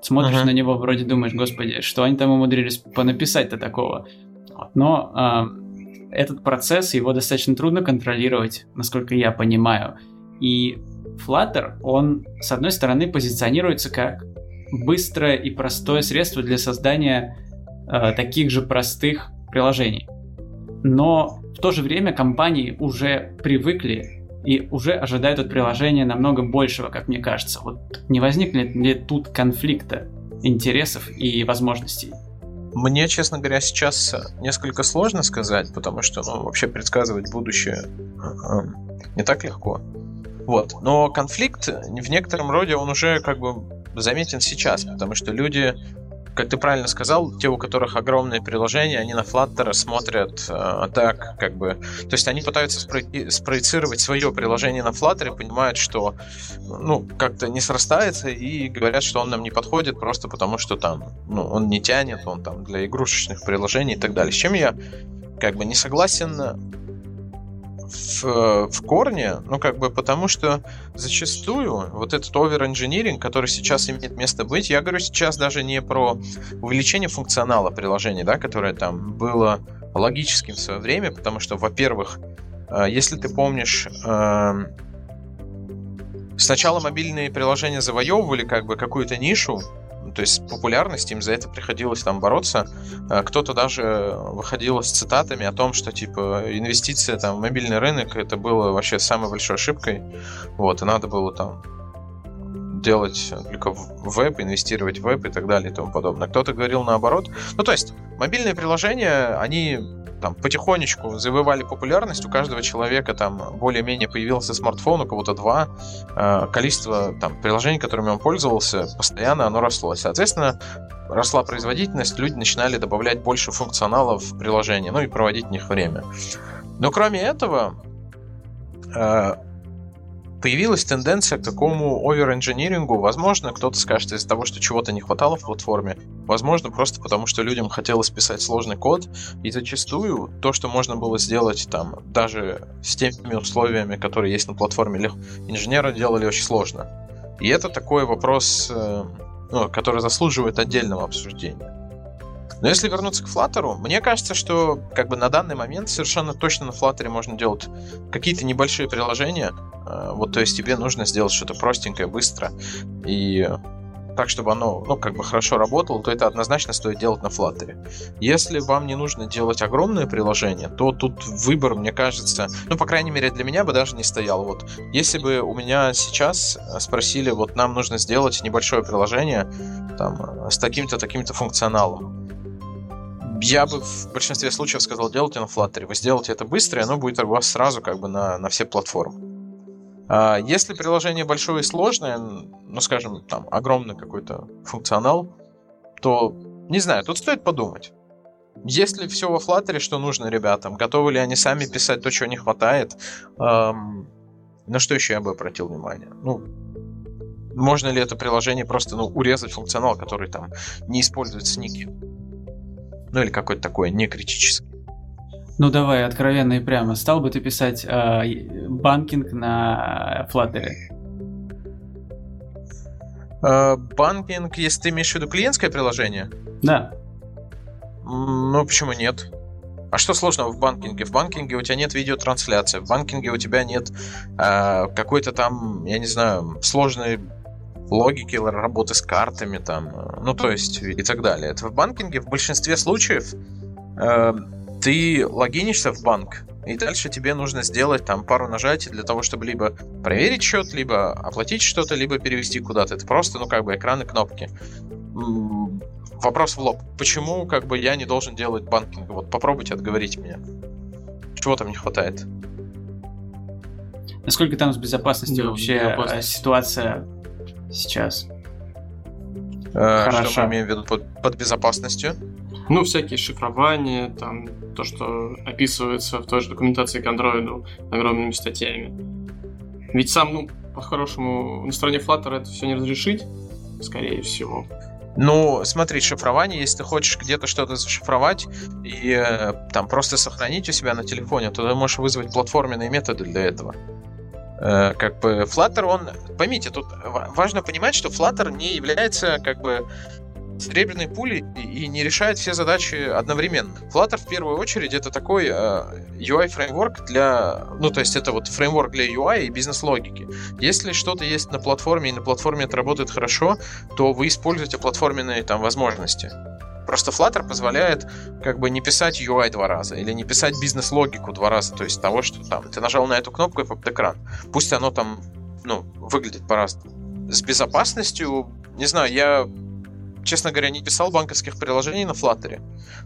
S1: Смотришь uh-huh. на него, вроде думаешь, господи, что они там умудрились понаписать-то такого. Но э, этот процесс, его достаточно трудно контролировать, насколько я понимаю. И Flutter, он, с одной стороны, позиционируется как быстрое и простое средство для создания э, таких же простых приложений. Но в то же время компании уже привыкли и уже ожидают от приложения намного большего, как мне кажется. Вот не возникнет ли тут конфликта интересов и возможностей?
S3: Мне, честно говоря, сейчас несколько сложно сказать, потому что ну, вообще предсказывать будущее не так легко. Вот. Но конфликт в некотором роде он уже как бы заметен сейчас, потому что люди как ты правильно сказал, те, у которых огромные приложения, они на Flutter смотрят э, так, как бы... То есть они пытаются спро- спроецировать свое приложение на Flutter и понимают, что, ну, как-то не срастается, и говорят, что он нам не подходит просто потому, что там, ну, он не тянет, он там для игрушечных приложений и так далее. С чем я как бы не согласен в, в корне, ну, как бы потому что зачастую вот этот овер-инжиниринг, который сейчас имеет место быть, я говорю сейчас даже не про увеличение функционала приложения, да, которое там было логическим в свое время, потому что, во-первых, э, если ты помнишь, эм, сначала мобильные приложения завоевывали как бы какую-то нишу, то есть популярность, им за это приходилось там бороться. А кто-то даже выходил с цитатами о том, что типа инвестиция там в мобильный рынок это было вообще самой большой ошибкой. Вот, и надо было там делать только веб, инвестировать в веб и так далее и тому подобное. Кто-то говорил наоборот. Ну, то есть, мобильные приложения, они там потихонечку завоевали популярность, у каждого человека там более-менее появился смартфон, у кого-то два, э, количество там приложений, которыми он пользовался, постоянно оно росло. Соответственно, росла производительность, люди начинали добавлять больше функционалов в приложение, ну и проводить в них время. Но кроме этого, э, появилась тенденция к такому овер-инжинирингу. Возможно, кто-то скажет из-за того, что чего-то не хватало в платформе. Возможно, просто потому, что людям хотелось писать сложный код. И зачастую то, что можно было сделать там даже с теми условиями, которые есть на платформе, инженеры делали очень сложно. И это такой вопрос, э, ну, который заслуживает отдельного обсуждения. Но если вернуться к Flutter, мне кажется, что как бы на данный момент совершенно точно на Flutter можно делать какие-то небольшие приложения. Э, вот, то есть тебе нужно сделать что-то простенькое, быстро и так, чтобы оно, ну, как бы хорошо работало, то это однозначно стоит делать на Flutter. Если вам не нужно делать огромное приложение, то тут выбор, мне кажется, ну, по крайней мере, для меня бы даже не стоял. Вот, если бы у меня сейчас спросили, вот, нам нужно сделать небольшое приложение, там, с таким-то, таким-то функционалом, я бы в большинстве случаев сказал, делайте на Flutter. Вы сделаете это быстро, и оно будет у вас сразу как бы на, на все платформы. А если приложение большое и сложное, ну, скажем, там, огромный какой-то функционал, то, не знаю, тут стоит подумать. Есть ли все во Flutter, что нужно ребятам? Готовы ли они сами писать то, чего не хватает? Эм, на что еще я бы обратил внимание? Ну, можно ли это приложение просто ну, урезать функционал, который там не использует сники? Ну или какой-то такой некритический.
S1: Ну давай, откровенно и прямо. Стал бы ты писать э, банкинг на Flutter?
S3: Э, банкинг, если ты имеешь в виду клиентское приложение?
S1: Да.
S3: Ну, почему нет? А что сложного в банкинге? В банкинге у тебя нет видеотрансляции, в банкинге у тебя нет э, какой-то там, я не знаю, сложной логики работы с картами там, э, ну то есть и так далее. Это в банкинге в большинстве случаев э, ты логинишься в банк, и дальше тебе нужно сделать там пару нажатий для того, чтобы либо проверить счет, либо оплатить что-то, либо перевести куда-то. Это просто, ну, как бы экран и кнопки. Вопрос в лоб. Почему, как бы, я не должен делать банкинг? Вот попробуйте отговорить меня. Чего там не хватает?
S1: Насколько там с безопасностью да, вообще э, безопасность. ситуация сейчас.
S3: Э, Хорошо. Что мы имеем в виду под, под безопасностью?
S2: Ну, всякие шифрования, там, то, что описывается в той же документации к андроиду огромными статьями. Ведь сам, ну, по-хорошему, на стороне Flutter это все не разрешить, скорее всего.
S3: Ну, смотри, шифрование, если ты хочешь где-то что-то зашифровать и э, там просто сохранить у себя на телефоне, то ты можешь вызвать платформенные методы для этого. Э, как бы Flutter, он, поймите, тут важно понимать, что Flutter не является как бы серебряной пулей и не решает все задачи одновременно. Flutter в первую очередь это такой э, UI фреймворк для, ну то есть это вот фреймворк для UI и бизнес-логики. Если что-то есть на платформе и на платформе это работает хорошо, то вы используете платформенные там возможности. Просто Flutter позволяет как бы не писать UI два раза или не писать бизнес-логику два раза, то есть того, что там ты нажал на эту кнопку и попад экран. Пусть оно там, ну, выглядит по-разному. С безопасностью, не знаю, я честно говоря, не писал банковских приложений на Flutter,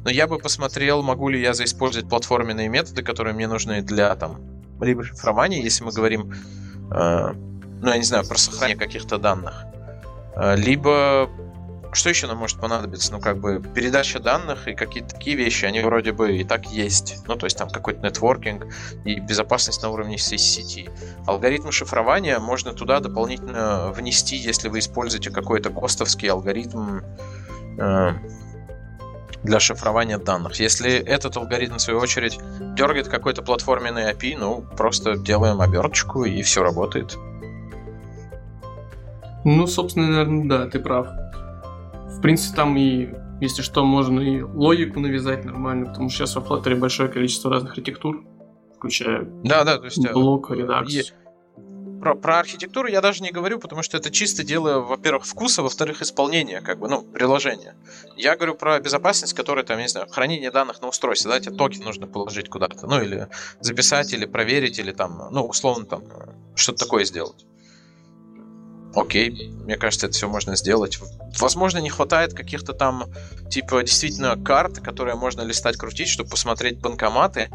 S3: но я бы посмотрел, могу ли я заиспользовать платформенные методы, которые мне нужны для там либо шифрования, если мы говорим, э, ну, я не знаю, про сохранение каких-то данных, э, либо что еще нам может понадобиться? Ну, как бы передача данных и какие-то такие вещи, они вроде бы и так есть. Ну, то есть там какой-то нетворкинг и безопасность на уровне сети. Алгоритмы шифрования можно туда дополнительно внести, если вы используете какой-то костовский алгоритм э, для шифрования данных. Если этот алгоритм, в свою очередь, дергает какой-то платформенный API, ну, просто делаем оберточку, и все работает.
S2: Ну, собственно, наверное, да, ты прав. В принципе, там и, если что, можно и логику навязать нормально, потому что сейчас во Flutter большое количество разных архитектур, включая
S3: да, да, то есть,
S2: э, блок, редакс.
S3: Про, про архитектуру я даже не говорю, потому что это чисто дело, во-первых, вкуса, во-вторых, исполнения, как бы, ну, приложения. Я говорю про безопасность, которая там, не знаю, хранение данных на устройстве, да, тебе токен нужно положить куда-то, ну, или записать, или проверить, или там, ну, условно, там, что-то такое сделать окей, мне кажется, это все можно сделать. Возможно, не хватает каких-то там, типа, действительно карт, которые можно листать, крутить, чтобы посмотреть банкоматы.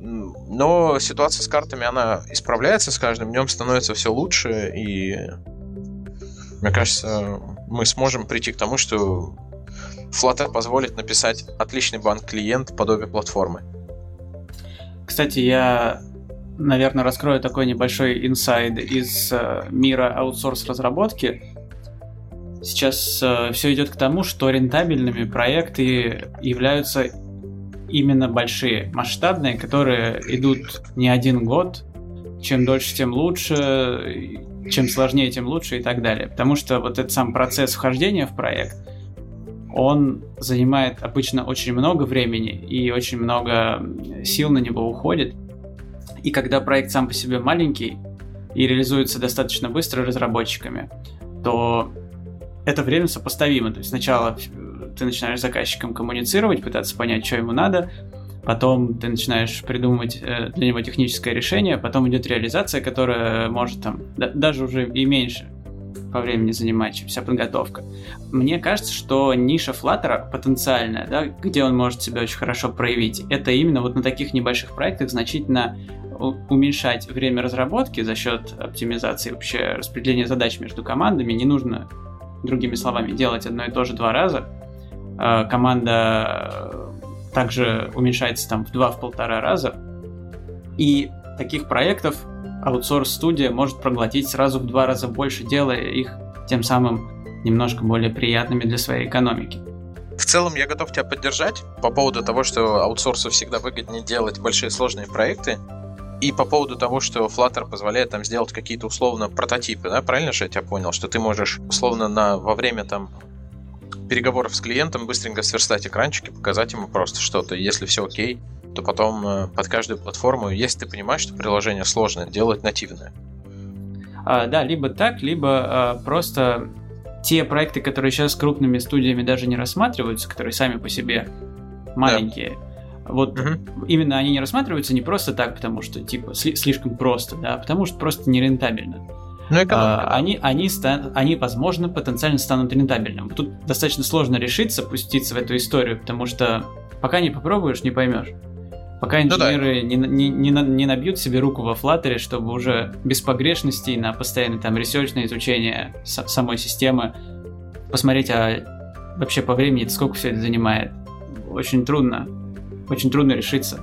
S3: Но ситуация с картами, она исправляется с каждым днем, становится все лучше, и мне кажется, мы сможем прийти к тому, что Flutter позволит написать отличный банк-клиент подобие платформы.
S1: Кстати, я наверное, раскрою такой небольшой инсайд из э, мира аутсорс-разработки. Сейчас э, все идет к тому, что рентабельными проекты являются именно большие, масштабные, которые идут не один год. Чем дольше, тем лучше, чем сложнее, тем лучше и так далее. Потому что вот этот сам процесс вхождения в проект, он занимает обычно очень много времени и очень много сил на него уходит. И когда проект сам по себе маленький и реализуется достаточно быстро разработчиками, то это время сопоставимо. То есть сначала ты начинаешь с заказчиком коммуницировать, пытаться понять, что ему надо, потом ты начинаешь придумывать э, для него техническое решение, потом идет реализация, которая может там даже уже и меньше по времени занимать, чем вся подготовка. Мне кажется, что ниша Flutter потенциальная, да, где он может себя очень хорошо проявить, это именно вот на таких небольших проектах значительно уменьшать время разработки за счет оптимизации вообще распределения задач между командами. Не нужно, другими словами, делать одно и то же два раза. А, команда также уменьшается там в два-полтора раза. И таких проектов аутсорс-студия может проглотить сразу в два раза больше, делая их тем самым немножко более приятными для своей экономики.
S3: В целом я готов тебя поддержать по поводу того, что аутсорсу всегда выгоднее делать большие сложные проекты, и по поводу того, что Flutter позволяет там сделать какие-то условно прототипы, да, правильно же я тебя понял, что ты можешь условно на, во время там переговоров с клиентом быстренько сверстать экранчики, показать ему просто что-то, если все окей, то потом э, под каждую платформу, если ты понимаешь, что приложение сложное, делать нативное.
S1: А, да, либо так, либо а, просто те проекты, которые сейчас крупными студиями даже не рассматриваются, которые сами по себе маленькие, да вот угу. именно они не рассматриваются не просто так, потому что типа сли- слишком просто, да, а потому что просто нерентабельно. Ну, а, да. они, они, стан, они, возможно, потенциально станут рентабельными. Тут достаточно сложно решиться, пуститься в эту историю, потому что пока не попробуешь, не поймешь. Пока инженеры ну, да. не, не, не, не набьют себе руку во Flutter, чтобы уже без погрешностей на постоянное там ресерчное изучение самой системы посмотреть, а вообще по времени сколько все это занимает. Очень трудно очень трудно решиться.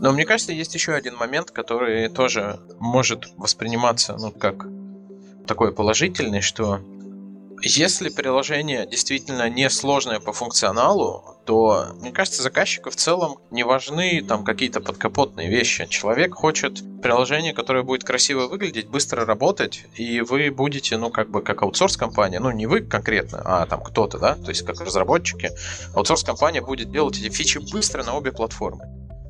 S3: Но мне кажется, есть еще один момент, который тоже может восприниматься, ну, как такой положительный, что если приложение действительно не сложное по функционалу, то, мне кажется, заказчику в целом не важны там какие-то подкапотные вещи. Человек хочет приложение, которое будет красиво выглядеть, быстро работать, и вы будете, ну, как бы, как аутсорс-компания, ну, не вы конкретно, а там кто-то, да, то есть как разработчики, аутсорс-компания будет делать эти фичи быстро на обе платформы.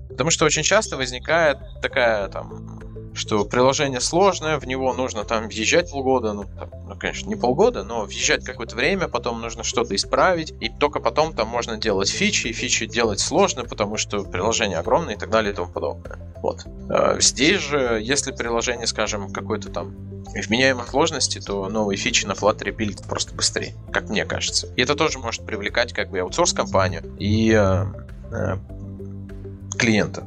S3: Потому что очень часто возникает такая там что приложение сложное, в него нужно там въезжать полгода, ну, там, ну конечно, не полгода, но въезжать какое-то время, потом нужно что-то исправить, и только потом там можно делать фичи, и фичи делать сложно, потому что приложение огромное и так далее и тому подобное. Вот. А здесь же, если приложение, скажем, какое-то там вменяемой сложности, то новые фичи на Flutter пилят просто быстрее, как мне кажется. И это тоже может привлекать как бы аутсорс-компанию и э, э, клиента.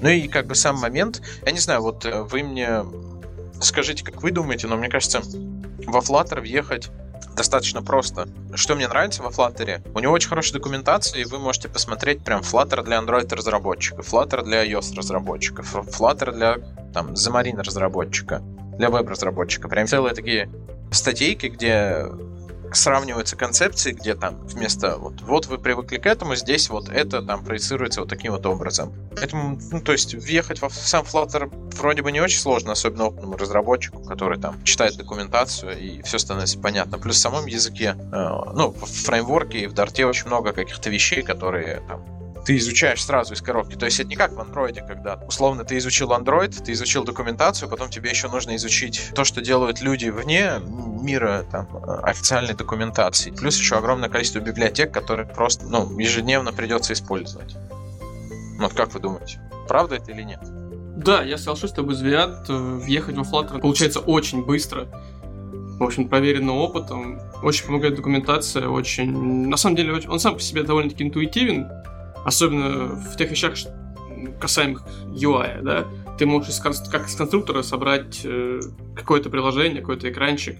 S3: Ну и как бы сам момент, я не знаю, вот э, вы мне скажите, как вы думаете, но мне кажется, во Flutter въехать достаточно просто. Что мне нравится во Flutter? У него очень хорошая документация, и вы можете посмотреть прям Flutter для Android разработчиков, Flutter для iOS разработчиков, Flutter для там Xamarin разработчика, для веб-разработчика. Прям целые такие статейки, где сравниваются концепции, где там вместо вот, вот вы привыкли к этому, здесь вот это там проецируется вот таким вот образом. Поэтому, ну, то есть въехать в сам Flutter вроде бы не очень сложно, особенно опытному разработчику, который там читает документацию и все становится понятно. Плюс в самом языке, э, ну, в фреймворке и в Дарте очень много каких-то вещей, которые там ты изучаешь сразу из коробки. То есть это не как в андроиде, когда условно ты изучил Android, ты изучил документацию, потом тебе еще нужно изучить то, что делают люди вне мира там, официальной документации. Плюс еще огромное количество библиотек, которые просто ну, ежедневно придется использовать. Ну, вот как вы думаете, правда это или нет?
S2: Да, я соглашусь с тобой, Звят. Въехать во Flutter получается очень быстро. В общем, проверенным опытом. Очень помогает документация, очень... На самом деле, он сам по себе довольно-таки интуитивен. Особенно в тех вещах, касаемых UI, да, ты можешь как из конструктора собрать э, какое-то приложение, какой-то экранчик,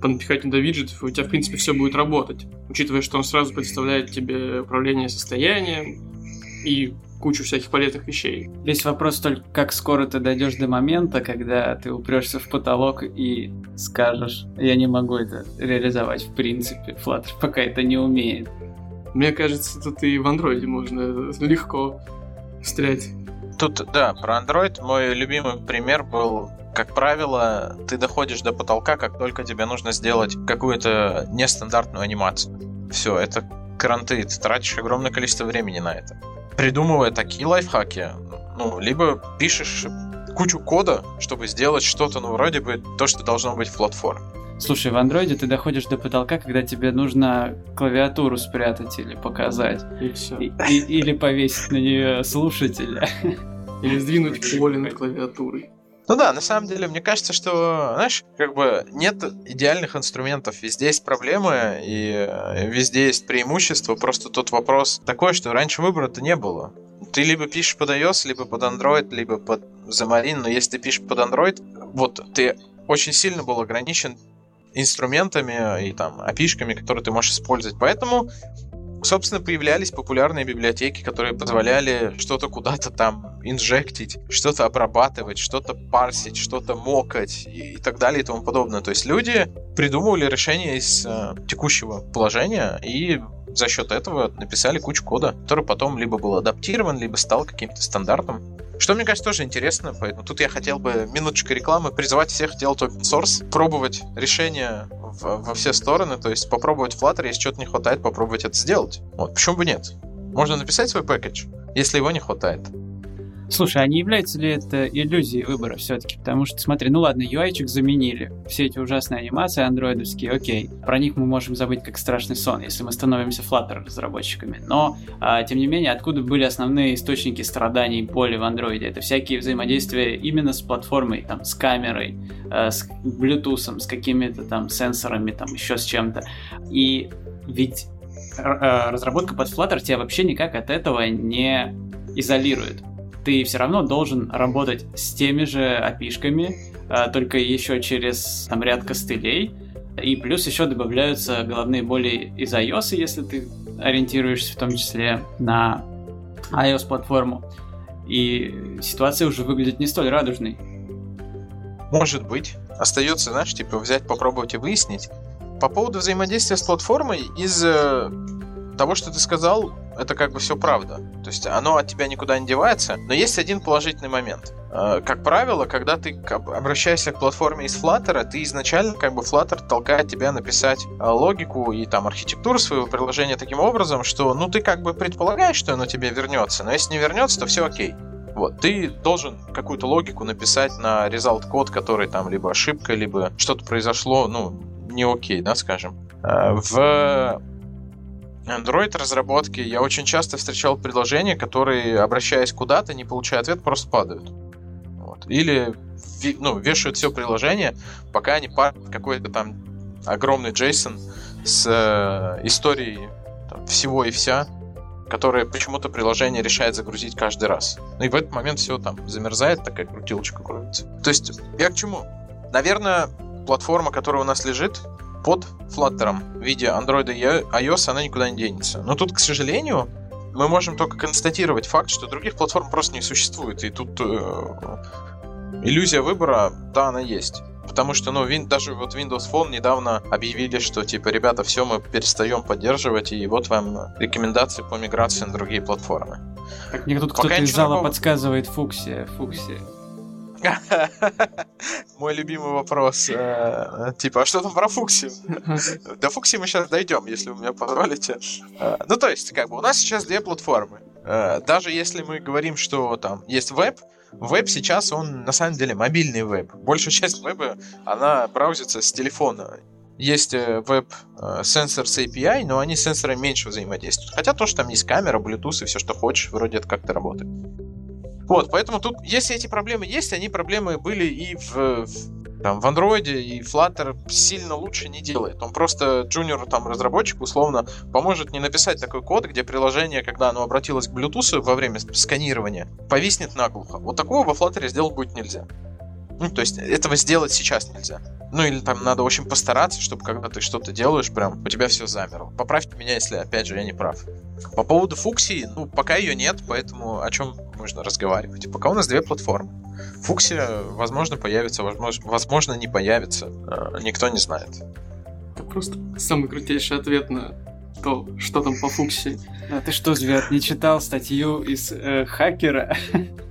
S2: понапихать туда виджетов, и у тебя, в принципе, все будет работать. Учитывая, что он сразу представляет тебе управление состоянием и кучу всяких полезных вещей.
S1: Весь вопрос только, как скоро ты дойдешь до момента, когда ты упрешься в потолок и скажешь, я не могу это реализовать в принципе, Flutter пока это не умеет.
S2: Мне кажется, тут и в андроиде можно легко стрять.
S3: Тут, да, про Android мой любимый пример был как правило, ты доходишь до потолка, как только тебе нужно сделать какую-то нестандартную анимацию. Все, это кранты, ты тратишь огромное количество времени на это. Придумывая такие лайфхаки, ну, либо пишешь кучу кода, чтобы сделать что-то, ну, вроде бы то, что должно быть в платформе.
S1: Слушай, в андроиде ты доходишь до потолка, когда тебе нужно клавиатуру спрятать или показать.
S2: И все. И,
S1: и, или повесить на нее слушателя.
S2: Или сдвинуть поле над клавиатурой.
S3: Ну да, на самом деле, мне кажется, что, знаешь, как бы нет идеальных инструментов. Везде есть проблемы, и везде есть преимущества. Просто тот вопрос такой, что раньше выбора-то не было. Ты либо пишешь под iOS, либо под Android, либо под Xamarin, но если ты пишешь под Android, вот ты очень сильно был ограничен инструментами и там опишками, которые ты можешь использовать. Поэтому, собственно, появлялись популярные библиотеки, которые позволяли что-то куда-то там инжектить, что-то обрабатывать, что-то парсить, что-то мокать и, и так далее и тому подобное. То есть люди придумывали решение из э, текущего положения и за счет этого написали кучу кода, который потом либо был адаптирован, либо стал каким-то стандартом. Что, мне кажется, тоже интересно, поэтому тут я хотел бы минуточка рекламы призывать всех делать open source, пробовать решения в, во все стороны, то есть попробовать Flutter, если что-то не хватает, попробовать это сделать. Вот, почему бы нет? Можно написать свой пакетч, если его не хватает.
S1: Слушай, а не является ли это иллюзией выбора все-таки? Потому что, смотри, ну ладно, UI-чик заменили. Все эти ужасные анимации андроидовские, окей. Про них мы можем забыть как страшный сон, если мы становимся Flutter разработчиками. Но, а, тем не менее, откуда были основные источники страданий боли в андроиде? Это всякие взаимодействия именно с платформой, там, с камерой, э, с Bluetooth, с какими-то там сенсорами, там, еще с чем-то. И ведь э, разработка под Flutter тебя вообще никак от этого не изолирует ты все равно должен работать с теми же опишками, а, только еще через там, ряд костылей. И плюс еще добавляются головные боли из iOS, если ты ориентируешься в том числе на iOS-платформу. И ситуация уже выглядит не столь радужной.
S3: Может быть. Остается, знаешь, типа взять, попробовать и выяснить. По поводу взаимодействия с платформой, из э, того, что ты сказал, это как бы все правда. То есть оно от тебя никуда не девается, но есть один положительный момент. Э, как правило, когда ты обращаешься к платформе из Flutter, ты изначально как бы Flutter толкает тебя написать э, логику и там архитектуру своего приложения таким образом, что ну ты как бы предполагаешь, что оно тебе вернется, но если не вернется, то все окей. Вот, ты должен какую-то логику написать на result код, который там либо ошибка, либо что-то произошло, ну, не окей, да, скажем. Э, в Android разработки я очень часто встречал предложения, которые, обращаясь куда-то, не получая ответ, просто падают. Вот. Или ну, вешают все приложение, пока не парят какой-то там огромный JSON с э, историей там, всего и вся, которое почему-то приложение решает загрузить каждый раз. Ну и в этот момент все там замерзает, такая крутилочка крутится. То есть я к чему? Наверное, платформа, которая у нас лежит под Flutter в виде Android и iOS, она никуда не денется. Но тут, к сожалению, мы можем только констатировать факт, что других платформ просто не существует. И тут э, иллюзия выбора, да, она есть. Потому что, ну, вин, даже вот Windows Phone недавно объявили, что, типа, ребята, все, мы перестаем поддерживать, и вот вам рекомендации по миграции на другие платформы.
S1: Так мне тут кто-то из зала нового... подсказывает Фуксия, Фуксия. (laughs)
S3: Мой любимый вопрос. Э, типа, а что там про Фукси? До Фукси мы сейчас дойдем, если вы меня позволите. Э, ну, то есть, как бы, у нас сейчас две платформы. Э, даже если мы говорим, что там есть веб, Веб сейчас, он на самом деле мобильный веб. Большая часть веба, она браузится с телефона. Есть веб сенсор с API, но они с сенсорами меньше взаимодействуют. Хотя то, что там есть камера, Bluetooth и все, что хочешь, вроде это как-то работает. Вот, поэтому тут, если эти проблемы есть, они проблемы были и в, в там, в Android, и Flutter сильно лучше не делает. Он просто джуниору там разработчику условно поможет не написать такой код, где приложение, когда оно обратилось к Bluetooth во время сканирования, повиснет наглухо. Вот такого во Flutter сделать будет нельзя. Ну, то есть этого сделать сейчас нельзя. Ну или там надо очень постараться, чтобы когда ты что-то делаешь, прям у тебя все замерло. Поправьте меня, если опять же я не прав. По поводу Фуксии, ну пока ее нет, поэтому о чем можно разговаривать. Пока у нас две платформы. Фуксия, возможно, появится, возможно, возможно не появится. Э, никто не знает.
S2: Это просто самый крутейший ответ на то, что там по Фуксии.
S1: А ты что, Звят, не читал статью из э, хакера? (laughs)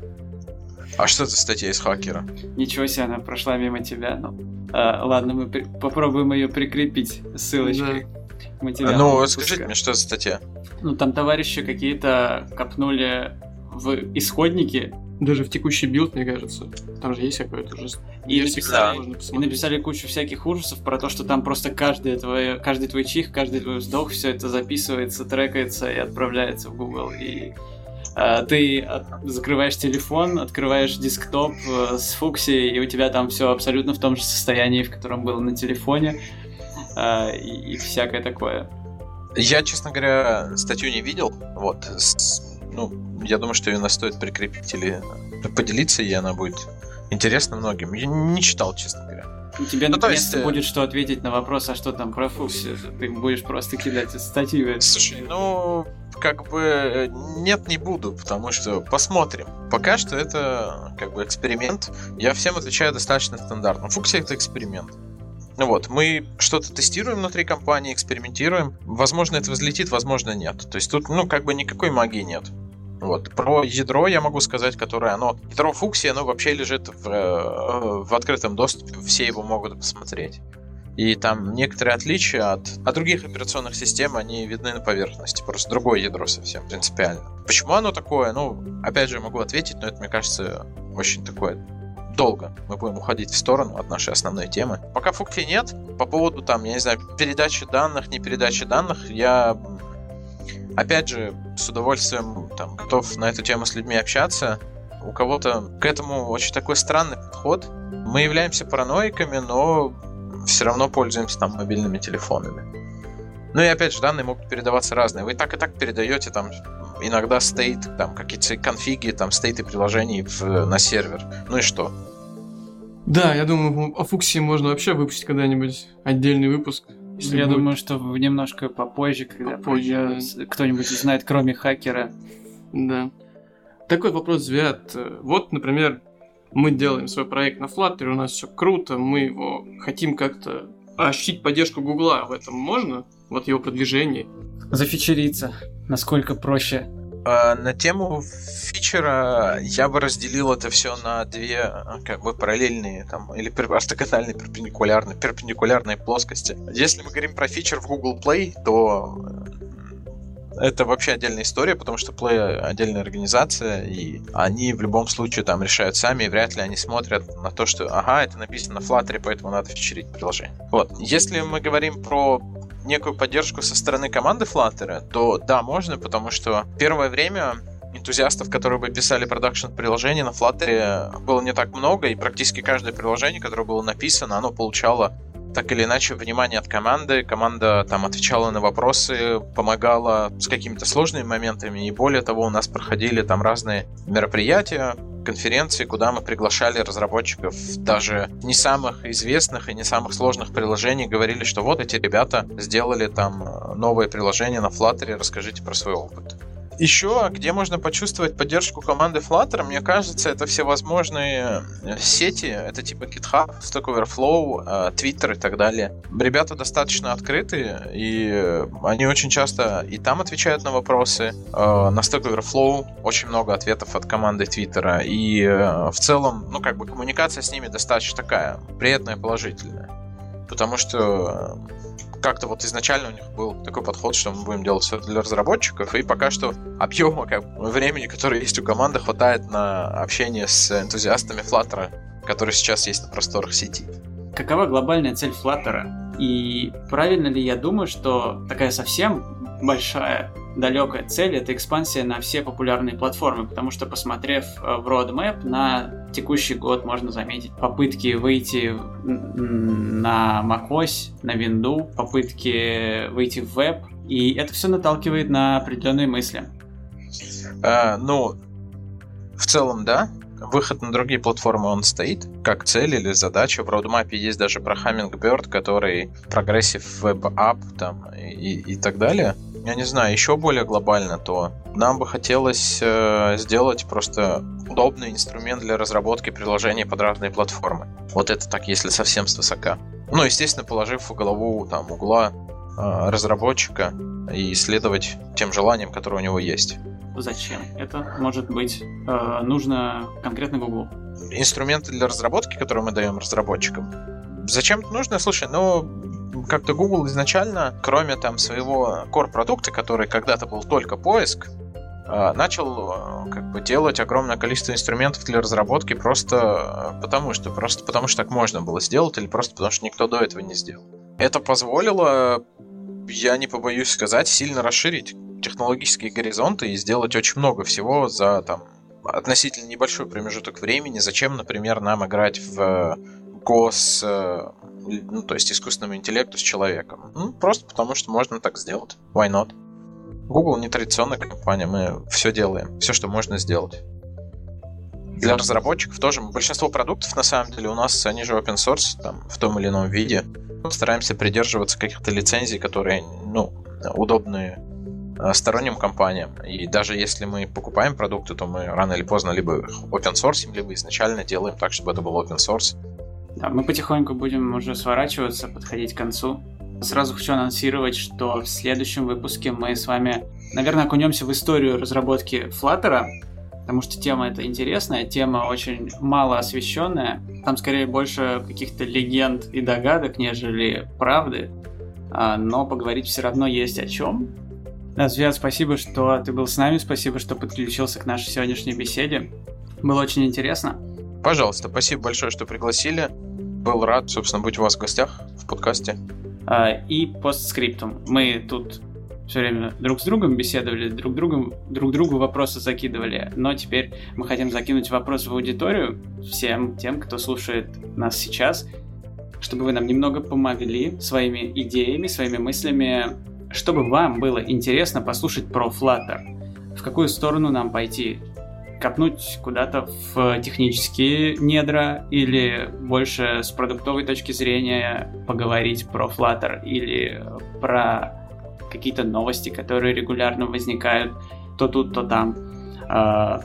S3: А что за статья из хакера?
S1: Ничего себе, она прошла мимо тебя. Ну, а, ладно, мы при- попробуем ее прикрепить ссылочкой.
S3: Да. Ну, скажите мне, что за статья?
S1: Ну, там товарищи какие-то копнули в исходнике.
S2: Даже в текущий build, мне кажется. Там же есть какой-то уже
S1: и написали, и написали кучу всяких ужасов про то, что там просто каждый твой, каждый твой чих, каждый твой вздох, все это записывается, трекается и отправляется в Google. И ты от, закрываешь телефон, открываешь десктоп э, с Фукси, и у тебя там все абсолютно в том же состоянии, в котором было на телефоне. Э, и, и всякое такое.
S3: Я, честно говоря, статью не видел. Вот. С, ну, я думаю, что ее стоит прикрепить или поделиться, и она будет интересна многим. Я не читал, честно говоря.
S1: У тебя ну, наконец-то есть... Э, будет что ответить на вопрос, а что там про Фукси? Ты будешь просто кидать статьи.
S3: Слушай, ну, как бы э, нет, не буду, потому что посмотрим. Пока что это как бы эксперимент. Я всем отвечаю достаточно стандартно. Фукси это эксперимент. Ну вот, мы что-то тестируем внутри компании, экспериментируем. Возможно, это взлетит, возможно, нет. То есть тут, ну, как бы никакой магии нет. Вот. Про ядро я могу сказать, которое оно... Ядро Фукси, оно вообще лежит в, э, в открытом доступе, все его могут посмотреть. И там некоторые отличия от, от других операционных систем, они видны на поверхности. Просто другое ядро совсем принципиально. Почему оно такое? Ну, опять же, могу ответить, но это, мне кажется, очень такое долго мы будем уходить в сторону от нашей основной темы. Пока фукси нет, по поводу там, я не знаю, передачи данных, не передачи данных, я опять же с удовольствием там, готов на эту тему с людьми общаться. У кого-то к этому очень такой странный подход. Мы являемся параноиками, но все равно пользуемся там мобильными телефонами. Ну и опять же, данные могут передаваться разные. Вы так и так передаете там иногда стейт, там какие-то конфиги, там стейты приложений в, на сервер. Ну и что?
S2: Да, я думаю, о Фуксе можно вообще выпустить когда-нибудь отдельный выпуск.
S1: Если я будет. думаю, что немножко попозже, когда попозже, да. кто-нибудь знает, кроме хакера.
S2: Да. Такой вопрос, Звят. Вот, например, мы делаем свой проект на Flutter, у нас все круто, мы его хотим как-то ощутить поддержку Гугла в этом можно? Вот его продвижение.
S1: Зафичериться. Насколько проще
S3: а, на тему фичера я бы разделил это все на две а, как бы параллельные там или ортогональные перпендикулярные перпендикулярные плоскости. Если мы говорим про фичер в Google Play, то это вообще отдельная история, потому что Play отдельная организация, и они в любом случае там решают сами, и вряд ли они смотрят на то, что ага, это написано на Flutter, поэтому надо фичерить приложение. Вот. Если мы говорим про некую поддержку со стороны команды Flutter, то да, можно, потому что первое время энтузиастов, которые бы писали продакшн-приложения на Flutter было не так много, и практически каждое приложение, которое было написано, оно получало так или иначе внимание от команды. Команда там отвечала на вопросы, помогала с какими-то сложными моментами. И более того, у нас проходили там разные мероприятия, конференции, куда мы приглашали разработчиков даже не самых известных и не самых сложных приложений, говорили, что вот эти ребята сделали там новое приложение на Flutter, расскажите про свой опыт. Еще, где можно почувствовать поддержку команды Flutter, мне кажется, это всевозможные э, сети, это типа GitHub, Stack Overflow, э, Twitter и так далее. Ребята достаточно открытые, и они очень часто и там отвечают на вопросы. Э, на Stack Overflow очень много ответов от команды Twitter, и в целом, ну, как бы коммуникация с ними достаточно такая, приятная, положительная. Потому что как-то вот изначально у них был такой подход, что мы будем делать все для разработчиков, и пока что объема как, времени, которое есть у команды, хватает на общение с энтузиастами Flutter, которые сейчас есть на просторах сети.
S1: Какова глобальная цель Flutter? И правильно ли я думаю, что такая совсем большая далекая цель это экспансия на все популярные платформы, потому что посмотрев э, в roadmap на текущий год можно заметить попытки выйти на macOS, на Windows, попытки выйти в веб, и это все наталкивает на определенные мысли.
S3: А, ну, в целом, да. Выход на другие платформы он стоит, как цель или задача. В roadmap е есть даже про Hummingbird, который progressive app там, и, и так далее я не знаю, еще более глобально, то нам бы хотелось э, сделать просто удобный инструмент для разработки приложений под разные платформы. Вот это так, если совсем с высока. Ну, естественно, положив в голову там угла э, разработчика и исследовать тем желанием, которое у него есть.
S1: Зачем? Это может быть э, нужно конкретно Google.
S3: Инструменты для разработки, которые мы даем разработчикам. Зачем это нужно? Слушай, ну, как-то Google изначально, кроме там своего core-продукта, который когда-то был только поиск, а, начал а, как бы делать огромное количество инструментов для разработки просто а, потому что просто потому что так можно было сделать или просто потому что никто до этого не сделал. Это позволило, я не побоюсь сказать, сильно расширить технологические горизонты и сделать очень много всего за там относительно небольшой промежуток времени. Зачем, например, нам играть в гос ну, то есть искусственному интеллекту с человеком. Ну, просто потому, что можно так сделать. Why not? Google не традиционная компания, мы все делаем, все, что можно сделать. Для разработчиков тоже большинство продуктов, на самом деле, у нас они же open source, там, в том или ином виде. Мы стараемся придерживаться каких-то лицензий, которые, ну, удобны э, сторонним компаниям. И даже если мы покупаем продукты, то мы рано или поздно либо их open source, либо изначально делаем так, чтобы это был open source.
S1: Да, мы потихоньку будем уже сворачиваться, подходить к концу. Сразу хочу анонсировать, что в следующем выпуске мы с вами, наверное, окунемся в историю разработки Flutter, потому что тема эта интересная, тема очень мало освещенная. Там скорее больше каких-то легенд и догадок, нежели правды. А, но поговорить все равно есть о чем. Да, Звят, спасибо, что ты был с нами, спасибо, что подключился к нашей сегодняшней беседе. Было очень интересно.
S3: Пожалуйста, спасибо большое, что пригласили. Был рад, собственно, быть у вас в гостях в подкасте.
S1: А, и постскриптум. Мы тут все время друг с другом беседовали, друг другом, друг другу вопросы закидывали, но теперь мы хотим закинуть вопрос в аудиторию всем тем, кто слушает нас сейчас, чтобы вы нам немного помогли своими идеями, своими мыслями, чтобы вам было интересно послушать про Flutter. В какую сторону нам пойти? Копнуть куда-то в технические недра или больше с продуктовой точки зрения поговорить про Flutter или про какие-то новости, которые регулярно возникают то тут, то там. А,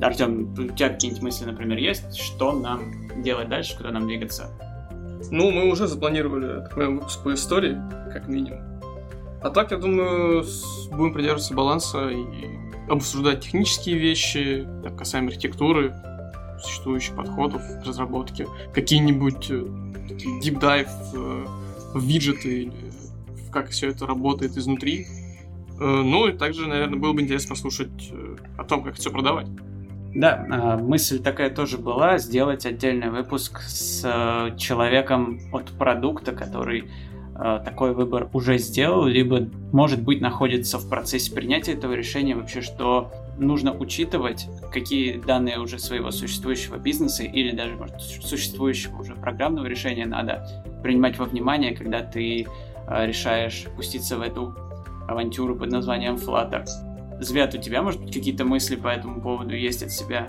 S1: Артем, у тебя какие-нибудь мысли, например, есть? Что нам делать дальше, куда нам двигаться?
S2: Ну, мы уже запланировали такой выпуск по истории, как минимум. А так, я думаю, будем придерживаться баланса и обсуждать технические вещи, так, касаемо архитектуры, существующих подходов к разработке, какие-нибудь э, dive э, в виджеты или в как все это работает изнутри. Э, ну и также, наверное, было бы интересно послушать о том, как все продавать.
S1: Да, а, мысль такая тоже была, сделать отдельный выпуск с человеком от продукта, который такой выбор уже сделал, либо, может быть, находится в процессе принятия этого решения вообще, что нужно учитывать, какие данные уже своего существующего бизнеса или даже, может, существующего уже программного решения надо принимать во внимание, когда ты э, решаешь пуститься в эту авантюру под названием Flutter. Звят, у тебя, может быть, какие-то мысли по этому поводу есть от себя?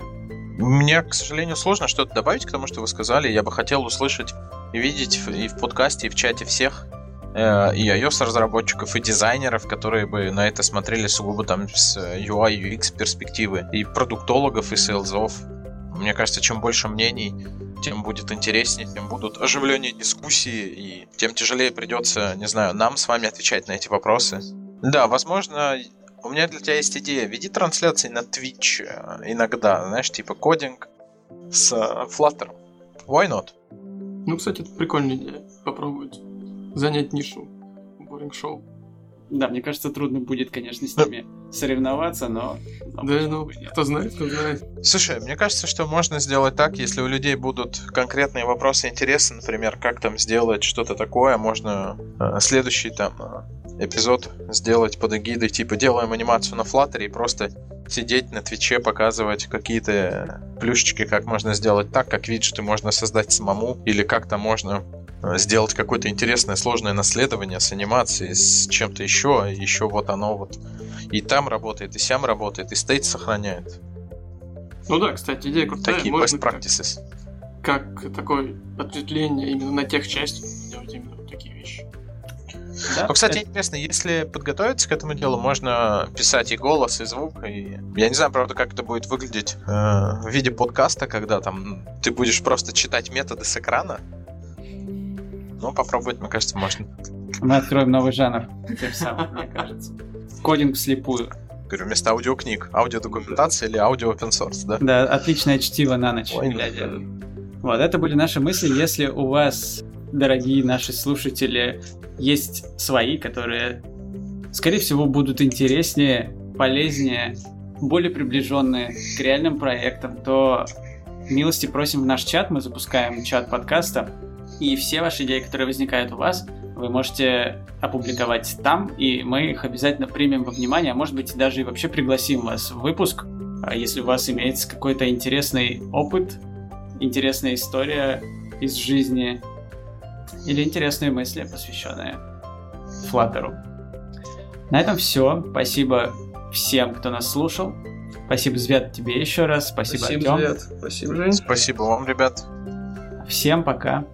S3: Мне, к сожалению, сложно что-то добавить к тому, что вы сказали. Я бы хотел услышать и видеть и в подкасте, и в чате всех э, и iOS-разработчиков, и дизайнеров, которые бы на это смотрели сугубо там с UI, UX перспективы, и продуктологов, и сейлзов. Мне кажется, чем больше мнений, тем будет интереснее, тем будут оживленнее дискуссии, и тем тяжелее придется, не знаю, нам с вами отвечать на эти вопросы. Да, возможно, у меня для тебя есть идея. Веди трансляции на Twitch э, иногда, знаешь, типа кодинг с э, Flutter. Why not?
S2: Ну, кстати, это прикольная идея. Попробовать занять нишу Boring Show.
S1: Да, мне кажется, трудно будет, конечно, с ними соревноваться, но...
S2: но да, ну, кто знает, кто знает.
S3: Слушай, мне кажется, что можно сделать так, если у людей будут конкретные вопросы, интересы, например, как там сделать что-то такое, можно э, следующий там э, эпизод сделать под эгидой, типа делаем анимацию на Flutter и просто сидеть на Твиче, показывать какие-то плюшечки, как можно сделать так, как виджеты можно создать самому, или как-то можно сделать какое-то интересное сложное наследование с анимацией, с чем-то еще, еще вот оно вот и там работает, и сям работает, и стейт сохраняет.
S2: Ну да, кстати, идея крутая.
S3: Такие
S2: Можно
S3: best practices.
S2: Как, как такое ответвление именно на тех части делать именно вот такие вещи.
S3: Да? Ну, кстати, это... интересно, если подготовиться к этому делу, можно писать и голос, и звук, и... Я не знаю, правда, как это будет выглядеть э, в виде подкаста, когда там ты будешь просто читать методы с экрана, но попробовать, мне кажется, можно.
S1: Мы откроем новый жанр, тем самым, мне кажется. Кодинг вслепую.
S3: Говорю, вместо аудиокниг, аудиодокументация или аудио open source, да?
S1: Да, отличное чтиво на ночь, Ой, глядя. Вот, это были наши мысли. Если у вас, дорогие наши слушатели, есть свои, которые, скорее всего, будут интереснее, полезнее, более приближенные к реальным проектам, то милости просим в наш чат. Мы запускаем чат подкаста. И все ваши идеи, которые возникают у вас, вы можете опубликовать там, и мы их обязательно примем во внимание, а может быть даже и вообще пригласим вас в выпуск, а если у вас имеется какой-то интересный опыт, интересная история из жизни или интересные мысли, посвященные Флаттеру. На этом все. Спасибо всем, кто нас слушал. Спасибо, Звет, тебе еще раз. Спасибо,
S2: Спасибо,
S1: Артем.
S2: Звет. Спасибо, Жень.
S3: Спасибо вам, ребят.
S1: Всем пока.